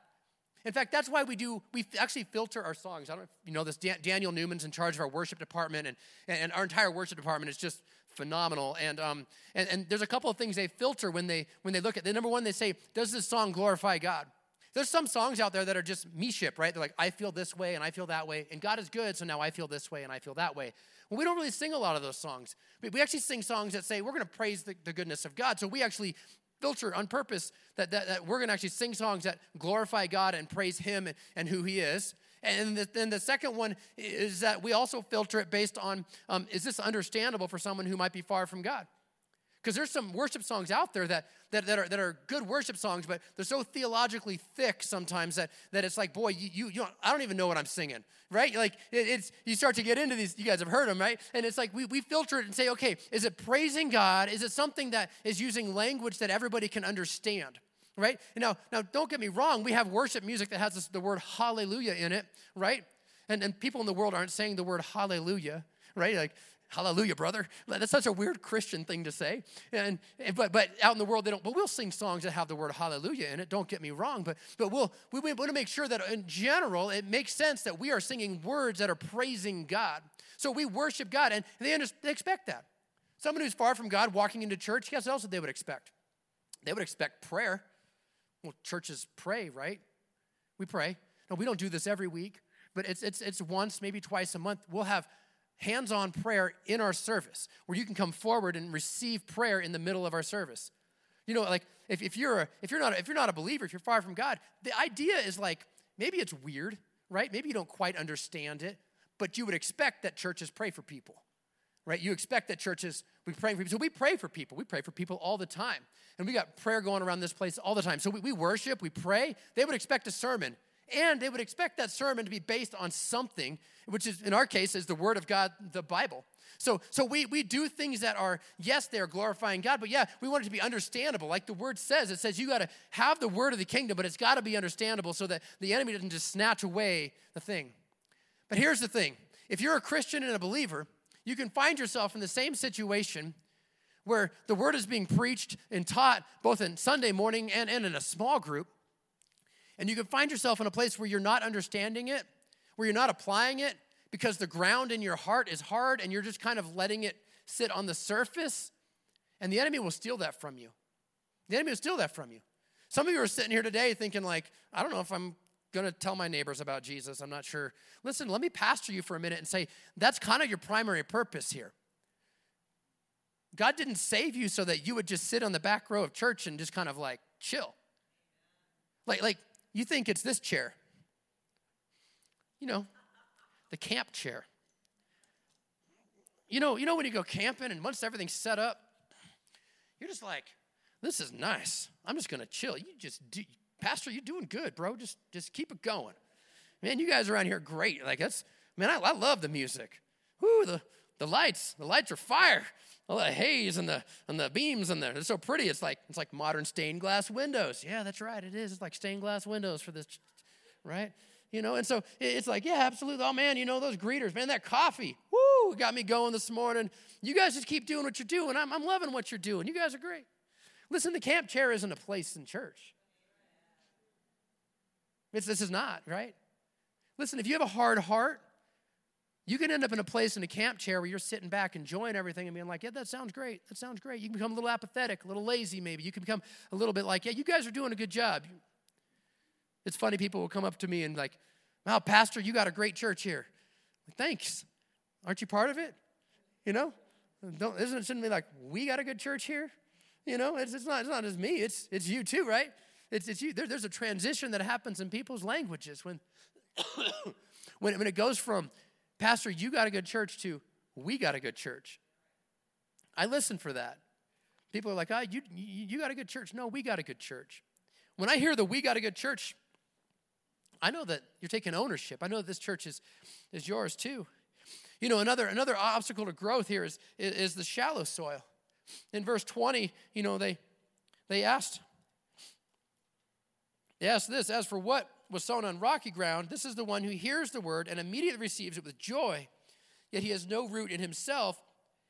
In fact, that's why we do, we actually filter our songs. I don't know if you know this, Dan, Daniel Newman's in charge of our worship department, and, and our entire worship department is just phenomenal. And, um, and, and there's a couple of things they filter when they, when they look at, the number one, they say, does this song glorify God? There's some songs out there that are just me ship, right? They're like, I feel this way and I feel that way, and God is good, so now I feel this way and I feel that way. Well, we don't really sing a lot of those songs. We actually sing songs that say we're going to praise the, the, goodness of God. So we actually filter on purpose that, that, that we're going to actually sing songs that glorify God and praise Him and, and who He is. And then the second one is that we also filter it based on um, is this understandable for someone who might be far from God? Because there's some worship songs out there that, that, that, are, that are good worship songs, but they're so theologically thick sometimes that, that it's like, boy, you, you, you don't, I don't even know what I'm singing, right? Like, it, it's, you start to get into these, you guys have heard them, right? And it's like, we, we filter it and say, okay, is it praising God? Is it something that is using language that everybody can understand? Right? Now, now don't get me wrong, we have worship music that has this, the word hallelujah in it, right? And, and people in the world aren't saying the word hallelujah, right? Like, Hallelujah, brother. That's such a weird Christian thing to say. And but but out in the world they don't. But we'll sing songs that have the word hallelujah in it. Don't get me wrong. But but we'll we want to make sure that in general it makes sense that we are singing words that are praising God. So we worship God, and they, under, they expect that. Someone who's far from God walking into church, guess what else they would expect? They would expect prayer. Well, churches pray, right? We pray. No, we don't do this every week, but it's it's it's once, maybe twice a month. We'll have hands on prayer in our service where you can come forward and receive prayer in the middle of our service. You know, like if, if, you're, a, if, you're not, if you're not a believer, if you're far from God, the idea is like maybe it's weird, right? Maybe you don't quite understand it, but you would expect that churches pray for people, right? You expect that churches, we pray for people. So we pray for people. We pray for people all the time. And we got prayer going around this place all the time. So we, we worship, we pray. They would expect a sermon. And they would expect that sermon to be based on something, which is in our case is the Word of God, the Bible. So, so we, we do things that are, yes, they are glorifying God, but yeah, we want it to be understandable. Like the word says, it says you got to have the word of the kingdom, but it's got to be understandable so that the enemy doesn't just snatch away the thing. But here's the thing if you're a Christian and a believer, you can find yourself in the same situation where the word is being preached and taught both in Sunday morning and, and in a small group. And you can find yourself in a place where you're not understanding it, where you're not applying it, because the ground in your heart is hard and you're just kind of letting it sit on the surface. And the enemy will steal that from you. The enemy will steal that from you. Some of you are sitting here today thinking, like, I don't know if I'm going to tell my neighbors about Jesus. I'm not sure. Listen, let me pastor you for a minute and say that's kind of your primary purpose here. God didn't save you so that you would just sit on the back row of church and just kind of like chill. Like, like you think it's this chair. You know, the camp chair. You know, you know when you go camping and once everything's set up, you're just like, this is nice. I'm just gonna chill. You just do, Pastor, you're doing good, bro. Just just keep it going. Man, you guys around here great. Like that's man, I, I love the music. Whoo, the the lights, the lights are fire. All the haze and the and the beams in there. It's so pretty. It's like it's like modern stained glass windows. Yeah, that's right. It is. It's like stained glass windows for this, right? You know, and so it's like, yeah, absolutely. Oh man, you know those greeters, man, that coffee, woo, got me going this morning. You guys just keep doing what you're doing. I'm, I'm loving what you're doing. You guys are great. Listen, the camp chair isn't a place in church. It's, this is not, right? Listen, if you have a hard heart, you can end up in a place in a camp chair where you're sitting back enjoying everything and being like, yeah, that sounds great. That sounds great. You can become a little apathetic, a little lazy, maybe. You can become a little bit like, yeah, you guys are doing a good job. It's funny, people will come up to me and like, wow, Pastor, you got a great church here. Thanks. Aren't you part of it? You know? Don't, isn't it shouldn't be like, we got a good church here? You know, it's, it's, not, it's not just me, it's, it's you too, right? It's, it's you. There, there's a transition that happens in people's languages when, when, when it goes from Pastor, you got a good church, too. we got a good church. I listen for that. People are like, oh, you, you got a good church. No, we got a good church. When I hear the we got a good church, I know that you're taking ownership. I know that this church is, is yours too. You know, another, another obstacle to growth here is, is, is the shallow soil. In verse 20, you know, they, they asked, they asked this, as for what was sown on rocky ground, this is the one who hears the word and immediately receives it with joy. Yet he has no root in himself.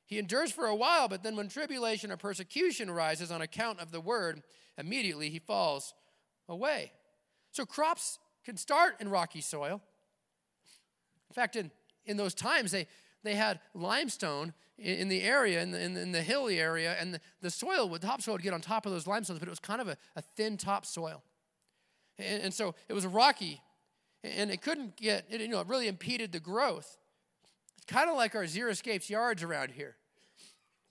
He endures for a while, but then when tribulation or persecution arises on account of the word, immediately he falls away. So crops can start in rocky soil. In fact, in, in those times, they, they had limestone in, in the area, in the, in, in the hilly area, and the, the soil, the topsoil would get on top of those limestones, but it was kind of a, a thin topsoil. And, and so it was rocky, and it couldn't get, it, you know, it really impeded the growth. It's kind of like our xeriscapes yards around here.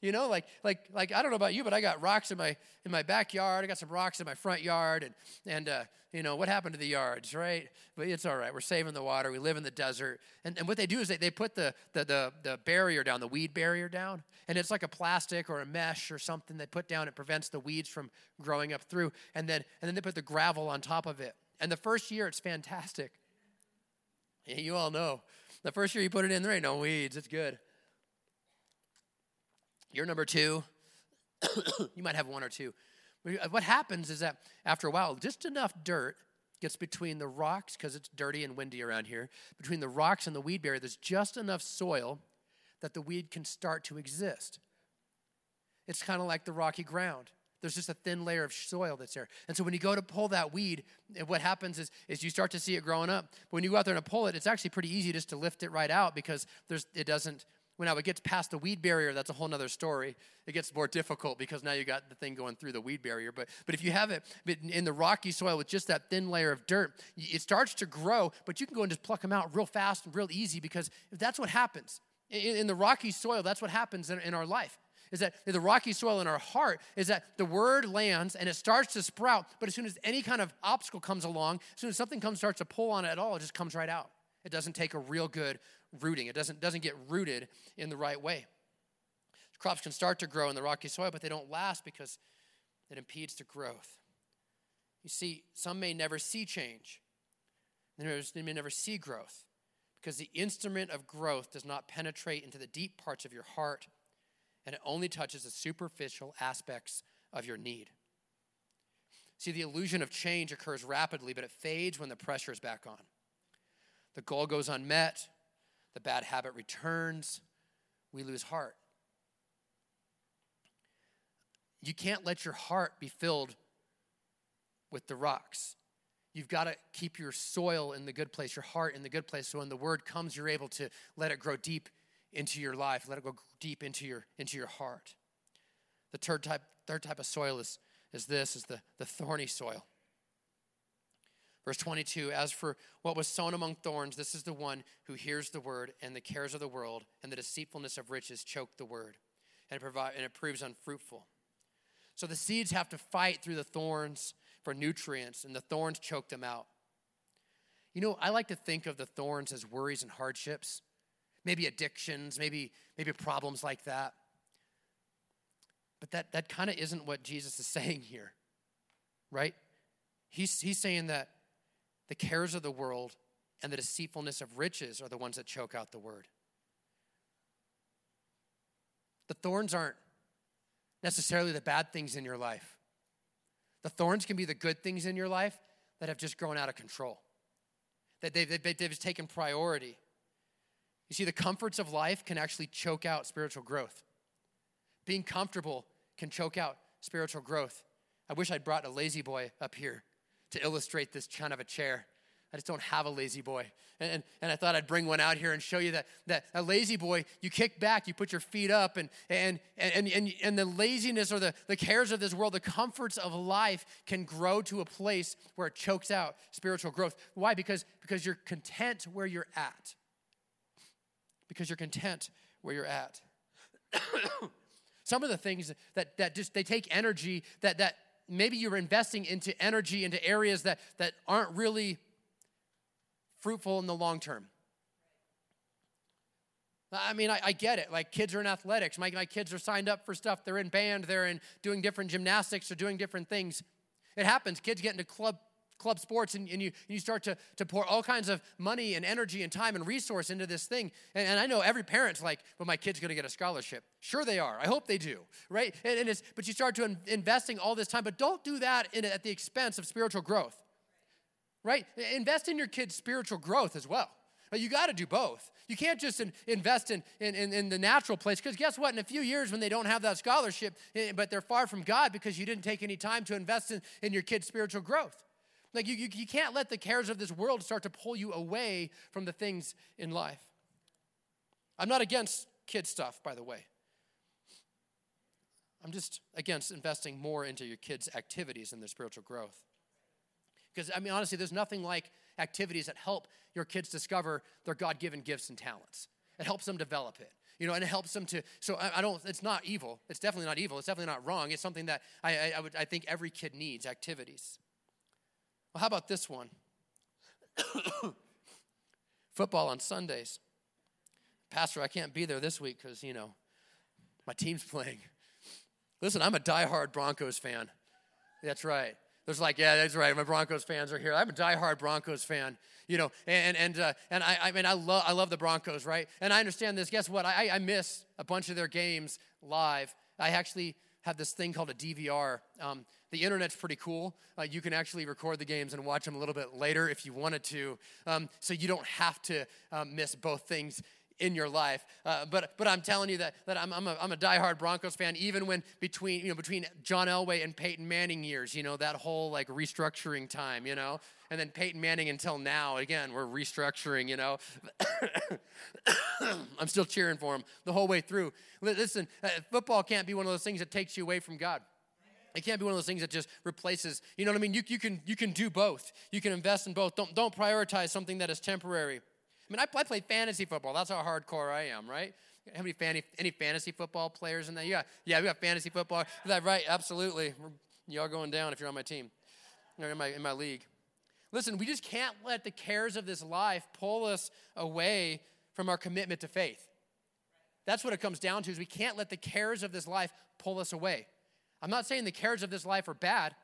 You know, like like like I don't know about you, but I got rocks in my in my backyard. I got some rocks in my front yard, and and uh, you know what happened to the yards, right? But it's all right. We're saving the water. We live in the desert, and, and what they do is they, they put the, the the the barrier down, the weed barrier down, and it's like a plastic or a mesh or something they put down. It prevents the weeds from growing up through, and then and then they put the gravel on top of it. And the first year, it's fantastic. Yeah, you all know, the first year you put it in, there ain't no weeds. It's good. You're number two. you might have one or two. Uh, what happens is that after a while, just enough dirt gets between the rocks, because it's dirty and windy around here, between the rocks and the weed barrier, there's just enough soil that the weed can start to exist. It's kind of like the rocky ground. There's just a thin layer of soil that's there. And so when you go to pull that weed, what happens is, is you start to see it growing up. But when you go out there and pull it, it's actually pretty easy just to lift it right out because there's, it doesn't, when now it gets past the weed barrier, that's a whole other story. It gets more difficult because now you got the thing going through the weed barrier. But but if you have it in the rocky soil with just that thin layer of dirt, it starts to grow. But you can go and just pluck them out real fast and real easy because if that's what happens in, in the rocky soil. That's what happens in, in our life. Is that the rocky soil in our heart is that the word lands and it starts to sprout, but as soon as any kind of obstacle comes along, as soon as something comes starts to pull on it at all, it just comes right out. It doesn't take a real good rooting. It doesn't, doesn't get rooted in the right way. Crops can start to grow in the rocky soil, but they don't last because it impedes the growth. You see, some may never see change. They may never see growth because the instrument of growth does not penetrate into the deep parts of your heart and it only touches the superficial aspects of your need. See, the illusion of change occurs rapidly, but it fades when the pressure is back on. The goal goes unmet, the bad habit returns, we lose heart. You can't let your heart be filled with the rocks. You've got to keep your soil in the good place, your heart in the good place. So when the word comes, you're able to let it grow deep into your life, let it go deep into your, into your heart. The third type, third type of soil is, is this, is the, the thorny soil. Verse 22 As for what was sown among thorns, this is the one who hears the word, and the cares of the world and the deceitfulness of riches choke the word, and it, provide, and it proves unfruitful. So the seeds have to fight through the thorns for nutrients, and the thorns choke them out. You know, I like to think of the thorns as worries and hardships, maybe addictions, maybe, maybe problems like that. But that, that kind of isn't what Jesus is saying here, right? He's, he's saying that the cares of the world and the deceitfulness of riches are the ones that choke out the word. The thorns aren't necessarily the bad things in your life. The thorns can be the good things in your life that have just grown out of control, that they've, they've, they've taken priority. You see, the comforts of life can actually choke out spiritual growth. Being comfortable can choke out spiritual growth. I wish I'd brought a La-Z-Boy up here to illustrate this kind of a chair. I just don't have a La-Z-Boy. And, and, and, I thought I'd bring one out here and show you that, that a La-Z-Boy, you kick back, you put your feet up, and, and, and, and, and the laziness or the, the cares of this world, the comforts of life can grow to a place where it chokes out spiritual growth. Why? Because, because you're content where you're at. Because you're content where you're at. Some of the things that, that just they take energy that, that maybe you're investing into energy into areas that, that aren't really fruitful in the long term. I mean, I, I, get it. Like, kids are in athletics. My, my kids are signed up for stuff. They're in band. They're in doing different gymnastics. They're doing different things. It happens. Kids get into club club sports and, and you, you start to, to pour all kinds of money and energy and time and resource into this thing. And, and I know every parent's like, well, my kid's going to get a scholarship. Sure they are. I hope they do, right? And, and it's, but you start to in, investing all this time, but don't do that in, at the expense of spiritual growth right? Invest in your kids' spiritual growth as well. You got to do both. You can't just in, invest in, in, in, the natural place, because guess what? In a few years, when they don't have that scholarship, eh, but they're far from God because you didn't take any time to invest in, in your kids' spiritual growth. Like, you, you, you can't let the cares of this world start to pull you away from the things in life. I'm not against kid stuff, by the way. I'm just against investing more into your kids' activities and their spiritual growth. Because, I mean, honestly, there's nothing like activities that help your kids discover their God given gifts and talents. It helps them develop it. You know, and it helps them to. So I, I, don't. It's not evil. It's definitely not evil. It's definitely not wrong. It's something that I, I, I would. I think every kid needs activities. Well, how about this one? Football on Sundays. Pastor, I can't be there this week because you know my team's playing. Listen, I'm a diehard Broncos fan. That's right. There's like, yeah, that's right. My Broncos fans are here. I'm a diehard Broncos fan, you know, and and uh, and I, I mean, I love I love the Broncos, right? And I understand this. Guess what? I, I miss a bunch of their games live. I actually have this thing called a DVR. Um, the internet's pretty cool. Uh, you can actually record the games and watch them a little bit later if you wanted to. Um, so you don't have to um, miss both things in your life. Uh, but, but I'm telling you that, that I'm, I'm, a, I'm a diehard Broncos fan, even when between, you know, between John Elway and Peyton Manning years, you know, that whole like restructuring time, you know, and then Peyton Manning until now, again, we're restructuring, you know. I'm still cheering for him the whole way through. Listen, uh, football can't be one of those things that takes you away from God. It can't be one of those things that just replaces, you know what I mean? You, you, can, you can do both. You can invest in both. Don't, don't prioritize something that is temporary. I mean, I, I play fantasy football. That's how hardcore I am, right? How many fan, any fantasy football players in there? Yeah, yeah, we got fantasy football. Is that right? Absolutely. Y'all going down if you're on my team or in my, in my league. Listen, we just can't let the cares of this life pull us away from our commitment to faith. That's what it comes down to is we can't let the cares of this life pull us away. I'm not saying the cares of this life are bad.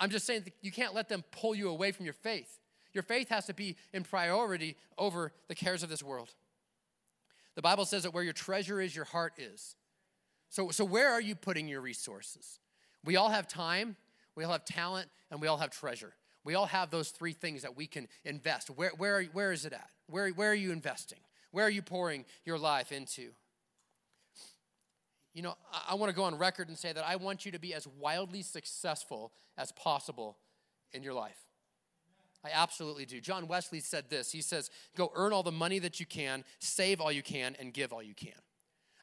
I'm just saying you can't let them pull you away from your faith. Your faith has to be in priority over the cares of this world. The Bible says that where your treasure is, your heart is. So, so where are you putting your resources? We all have time, we all have talent, and we all have treasure. We all have those three things that we can invest. Where, where, where is it at? Where, where are you investing? Where are you pouring your life into? You know, I, I want to go on record and say that I want you to be as wildly successful as possible in your life. I absolutely do. John Wesley said this He says, Go earn all the money that you can, save all you can, and give all you can.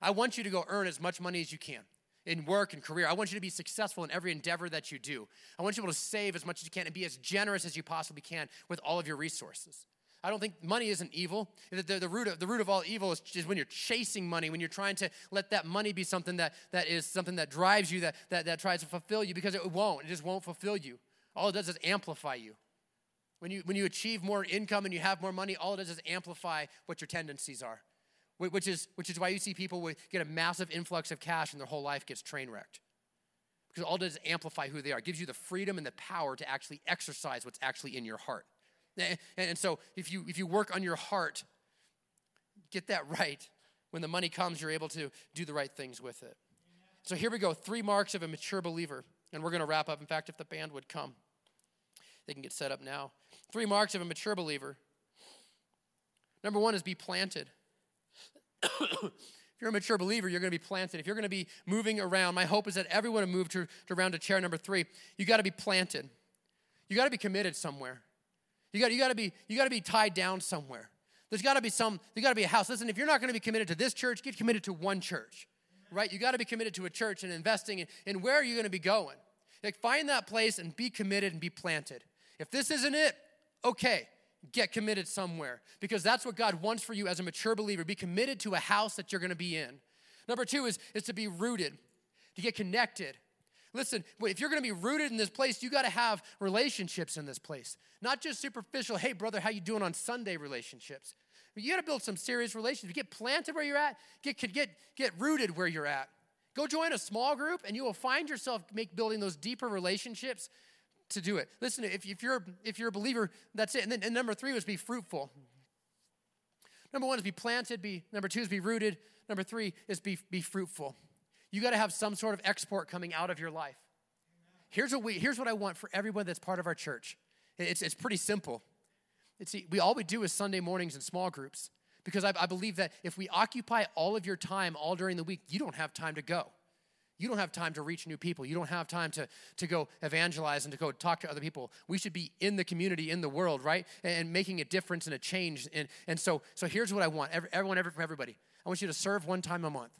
I want you to go earn as much money as you can in work and career. I want you to be successful in every endeavor that you do. I want you to be able to save as much as you can and be as generous as you possibly can with all of your resources. I don't think money isn't evil. The, the, the, root, of, the root of all evil is, is when you're chasing money, when you're trying to let that money be something that, that is something that drives you, that, that, that tries to fulfill you, because it won't. It just won't fulfill you. All it does is amplify you. When you, when you achieve more income and you have more money, all it does is amplify what your tendencies are. Which is, which is why you see people get a massive influx of cash and their whole life gets train wrecked. Because all it does is amplify who they are. It gives you the freedom and the power to actually exercise what's actually in your heart. And, and so if you, if you work on your heart, get that right, when the money comes, you're able to do the right things with it. So here we go three marks of a mature believer. And we're going to wrap up. In fact, if the band would come, they can get set up now. Three marks of a mature believer. Number one is be planted. If you're a mature believer, you're going to be planted. If you're going to be moving around, my hope is that everyone will move to, to around to chair number three. You got to be planted. You got to be committed somewhere. You got, you got to be you got to be tied down somewhere. There's got to be some. There's got to be a house. Listen, if you're not going to be committed to this church, get committed to one church, right? You got to be committed to a church and investing in, in where are you going to be going. Like find that place and be committed and be planted. If this isn't it, okay, get committed somewhere because that's what God wants for you as a mature believer. Be committed to a house that you're going to be in. Number two is, is to be rooted, to get connected. Listen, if you're going to be rooted in this place, you got to have relationships in this place. Not just superficial, hey brother, how you doing on Sunday relationships. You got to build some serious relationships. Get planted where you're at, get, get, get rooted where you're at. Go join a small group and you will find yourself make building those deeper relationships to do it. Listen, if, if, you're, if you're a believer, that's it. And then and number three was be fruitful. Number one is be planted. Be, number two is be rooted. Number three is be, be fruitful. You got to have some sort of export coming out of your life. Here's what, we, here's what I want for everyone that's part of our church. It's, it's pretty simple. It's, we, all we do is Sunday mornings in small groups because I, I believe that if we occupy all of your time all during the week, you don't have time to go. You don't have time to reach new people. You don't have time to, to go evangelize and to go talk to other people. We should be in the community, in the world, right? And, making a difference and a change. And, and so, so here's what I want every, everyone, every, everybody. I want you to serve one time a month.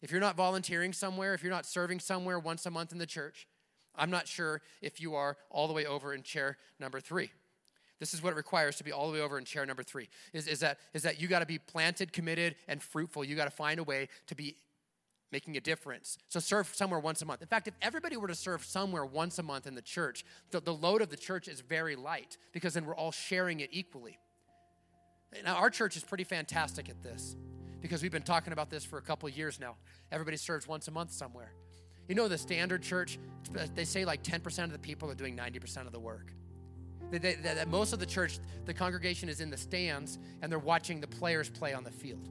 If you're not volunteering somewhere, if you're not serving somewhere once a month in the church, I'm not sure if you are all the way over in chair number three. This is what it requires to be all the way over in chair number three. Is, is that, is that you got to be planted, committed, and fruitful. You got to find a way to be making a difference. So serve somewhere once a month. In fact, if everybody were to serve somewhere once a month in the church, the, the load of the church is very light because then we're all sharing it equally. Now, our church is pretty fantastic at this because we've been talking about this for a couple years now. Everybody serves once a month somewhere. You know, the standard church, they say like 10% of the people are doing 90% of the work. That most of the church, the congregation is in the stands and they're watching the players play on the field.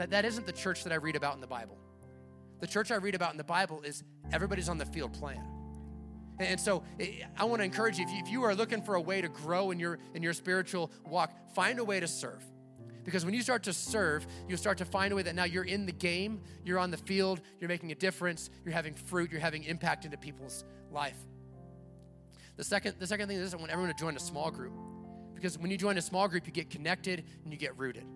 That, that isn't the church that I read about in the Bible. The church I read about in the Bible is everybody's on the field playing. And so I want to encourage you if, you you are looking for a way to grow in your in your spiritual walk, find a way to serve. Because when you start to serve, you'll start to find a way that now you're in the game, you're on the field, you're making a difference, you're having fruit, you're having impact into people's life. The second, the second thing is I want everyone to join a small group. Because when you join a small group, you get connected and you get rooted.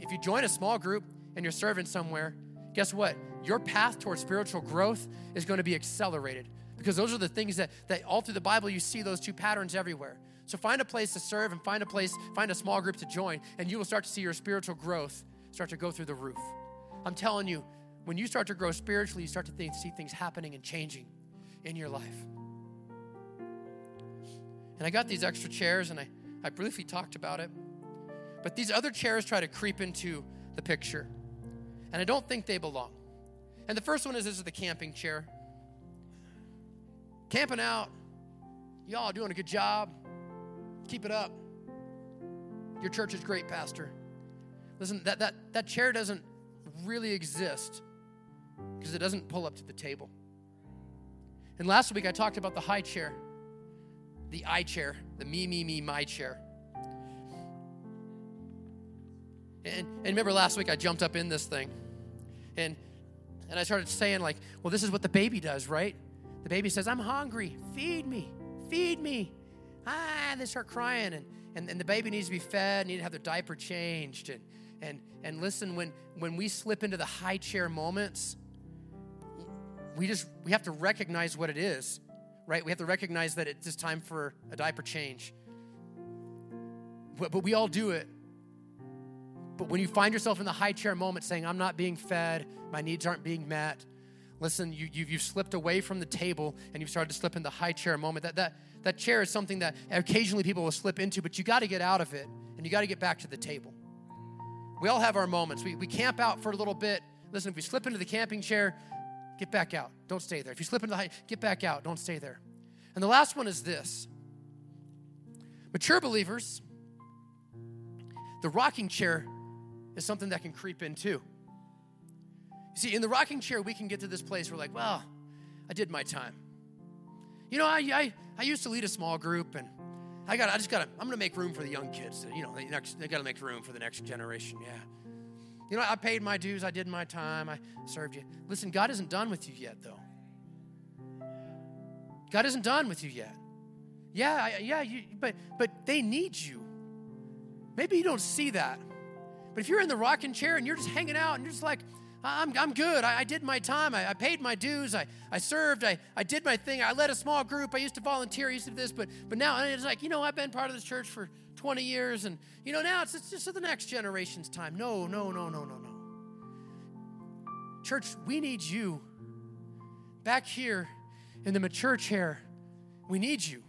If, you join a small group and you're serving somewhere, guess what? Your path towards spiritual growth is going to be accelerated. Because those are the things that, that all through the Bible you see those two patterns everywhere. So find a place to serve and find a place, find a small group to join, and you will start to see your spiritual growth start to go through the roof. I'm telling you, when you start to grow spiritually, you start to think, see things happening and changing in your life. And I got these extra chairs and I, I briefly talked about it. But these other chairs try to creep into the picture. And I don't think they belong. And the first one is this is the camping chair. Camping out. Y'all doing a good job. Keep it up. Your church is great, Pastor. Listen, that, that, that chair doesn't really exist because it doesn't pull up to the table. And last week I talked about the high chair, the I chair, the me, me, me, my chair. And, and remember last week I jumped up in this thing and and I started saying, like, well, this is what the baby does, right? The baby says, I'm hungry, feed me, feed me ah, and they start crying, and, and, and the baby needs to be fed, need to have their diaper changed. And, and, and listen, when, when we slip into the high chair moments, we just we have to recognize what it is, right? We have to recognize that it's time for a diaper change. But, but we all do it. But when you find yourself in the high chair moment saying, I'm not being fed, my needs aren't being met, listen, you, you've, you've slipped away from the table and you've started to slip in the high chair moment. That, that, that chair is something that occasionally people will slip into, but you got to get out of it and you got to get back to the table. We all have our moments. We, we camp out for a little bit. Listen, if we slip into the camping chair, get back out. Don't stay there. If you slip into the high, get back out. Don't stay there. And the last one is this mature believers, the rocking chair is something that can creep in too. You see, in the rocking chair, we can get to this place where, like, well, I did my time. You know, I, I, I used to lead a small group, and I got, I just got I'm going to make room for the young kids. You know, they, they got to make room for the next generation. Yeah. You know, I paid my dues, I did my time, I served you. Listen, God isn't done with you yet, though. God isn't done with you yet. Yeah, yeah, you, but but they need you. Maybe you don't see that. But if you're in the rocking chair and you're just hanging out and you're just like, I'm, I'm good. I, I did my time. I, I, paid my dues. I, I served. I, I did my thing. I led a small group. I used to volunteer. I used to do this. But, but now it's like, you know, I've been part of this church for 20 years. And, you know, now it's, it's just the next generation's time. No, no, no, no, no, no. Church, we need you back here in the mature chair. We need you.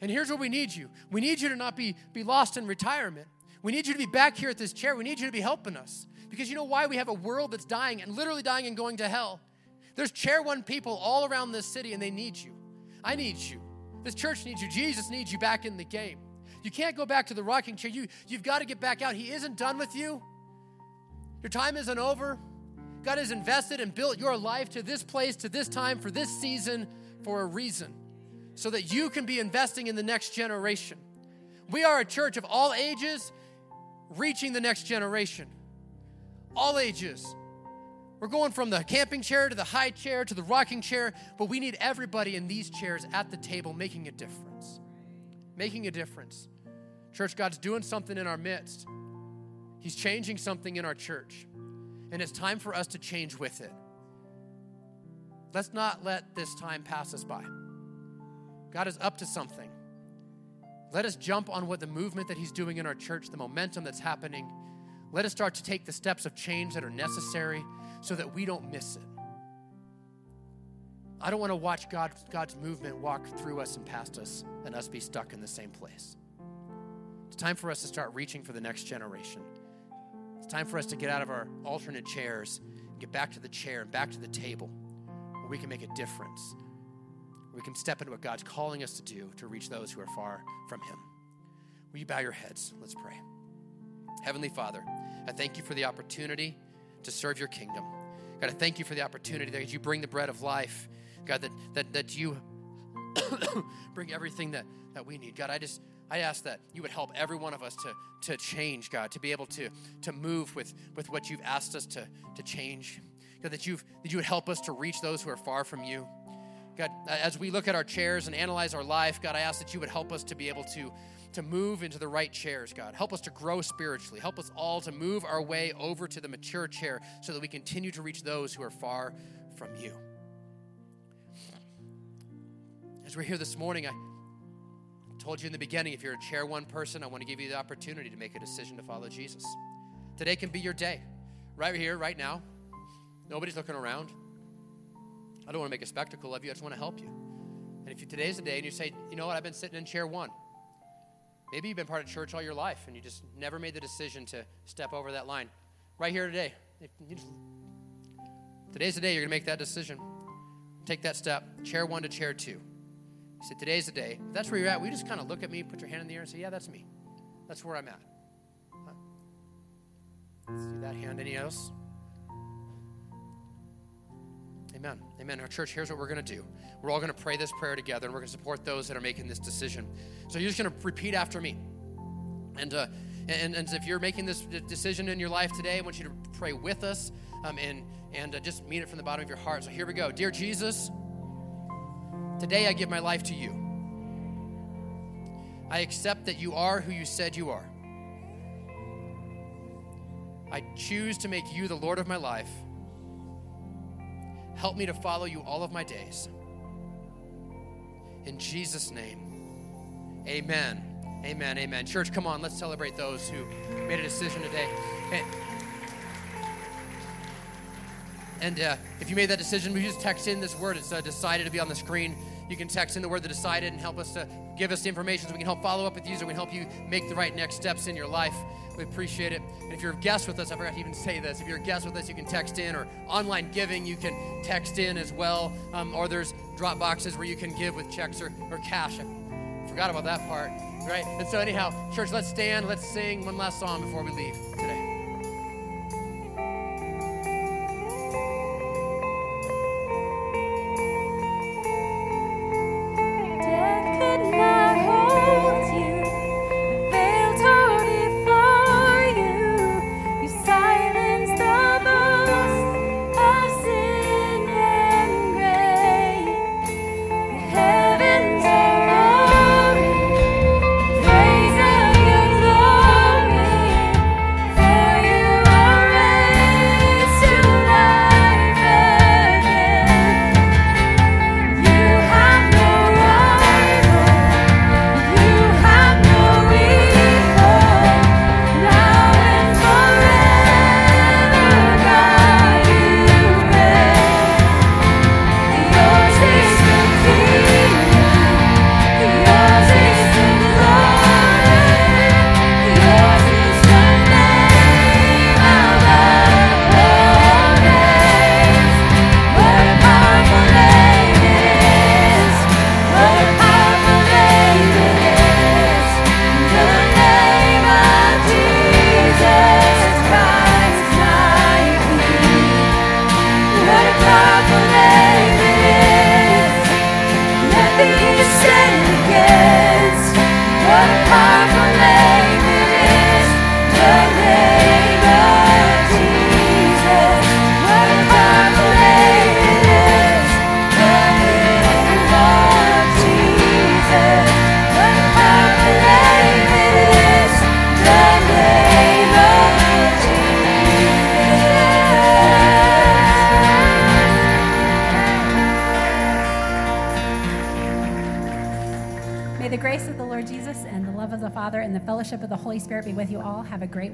And here's what we need you we need you to not be, be lost in retirement. We need you to be back here at this chair. We need you to be helping us. Because you know why? We have a world that's dying and literally dying and going to hell. There's chair one people all around this city and they need you. I need you. This church needs you. Jesus needs you back in the game. You can't go back to the rocking chair. You, you've got to get back out. He isn't done with you. Your time isn't over. God has invested and built your life to this place, to this time, for this season, for a reason, so that you can be investing in the next generation. We are a church of all ages reaching the next generation all ages. We're going from the camping chair to the high chair to the rocking chair, but we need everybody in these chairs at the table making a difference. Making a difference. Church, God's doing something in our midst. He's changing something in our church, and it's time for us to change with it. Let's not let this time pass us by. God is up to something. Let us jump on what the movement that He's doing in our church, the momentum that's happening, let us start to take the steps of change that are necessary so that we don't miss it. I don't want to watch God, God's movement walk through us and past us and us be stuck in the same place. It's time for us to start reaching for the next generation. It's time for us to get out of our alternate chairs and get back to the chair and back to the table where we can make a difference. We can step into what God's calling us to do to reach those who are far from Him. Will you bow your heads? Let's pray. Heavenly Father, I thank you for the opportunity to serve your kingdom. God, I thank you for the opportunity that you bring the bread of life. God, that, that, that you bring everything that, that we need. God, I just I ask that you would help every one of us to, to change, God, to be able to, to move with, with what you've asked us to, to change. God, that, you've, that you would help us to reach those who are far from you. God, as we look at our chairs and analyze our life, God, I ask that you would help us to be able to to move into the right chairs, God. Help us to grow spiritually. Help us all to move our way over to the mature chair so that we continue to reach those who are far from you. As we're here this morning, I told you in the beginning if you're a chair one person, I want to give you the opportunity to make a decision to follow Jesus. Today can be your day. Right here, right now. Nobody's looking around. I don't want to make a spectacle of you, I just want to help you. And if you, today's the day and you say, you know what, I've been sitting in chair one. Maybe you've been part of church all your life and you just never made the decision to step over that line. Right here today. Just, today's the day you're going to make that decision. Take that step, chair one to chair two. You say, Today's the day. If that's where you're at, will you just kind of look at me, put your hand in the air, and say, Yeah, that's me. That's where I'm at. Huh? See that hand? Any else? Amen. Amen. Our church, here's what we're going to do. We're all going to pray this prayer together, and we're going to support those that are making this decision. So you're just going to repeat after me. And, uh, and, and if you're making this decision in your life today, I want you to pray with us um, and, and uh, just mean it from the bottom of your heart. So here we go. Dear Jesus, today I give my life to you. I accept that you are who you said you are. I choose to make you the Lord of my life Help me to follow you all of my days. In Jesus' name, amen. Amen. Amen. Church, come on, let's celebrate those who made a decision today. And, and uh, if you made that decision, we just text in this word. It's uh, decided to be on the screen. You can text in the word that decided and help us to give us information so we can help follow up with you so we can help you make the right next steps in your life. We appreciate it. And if you're a guest with us, I forgot to even say this. If you're a guest with us, you can text in, or online giving, you can text in as well. Um, or there's drop boxes where you can give with checks or, or cash. I forgot about that part, right? And so, anyhow, church, let's stand, let's sing one last song before we leave Have a great.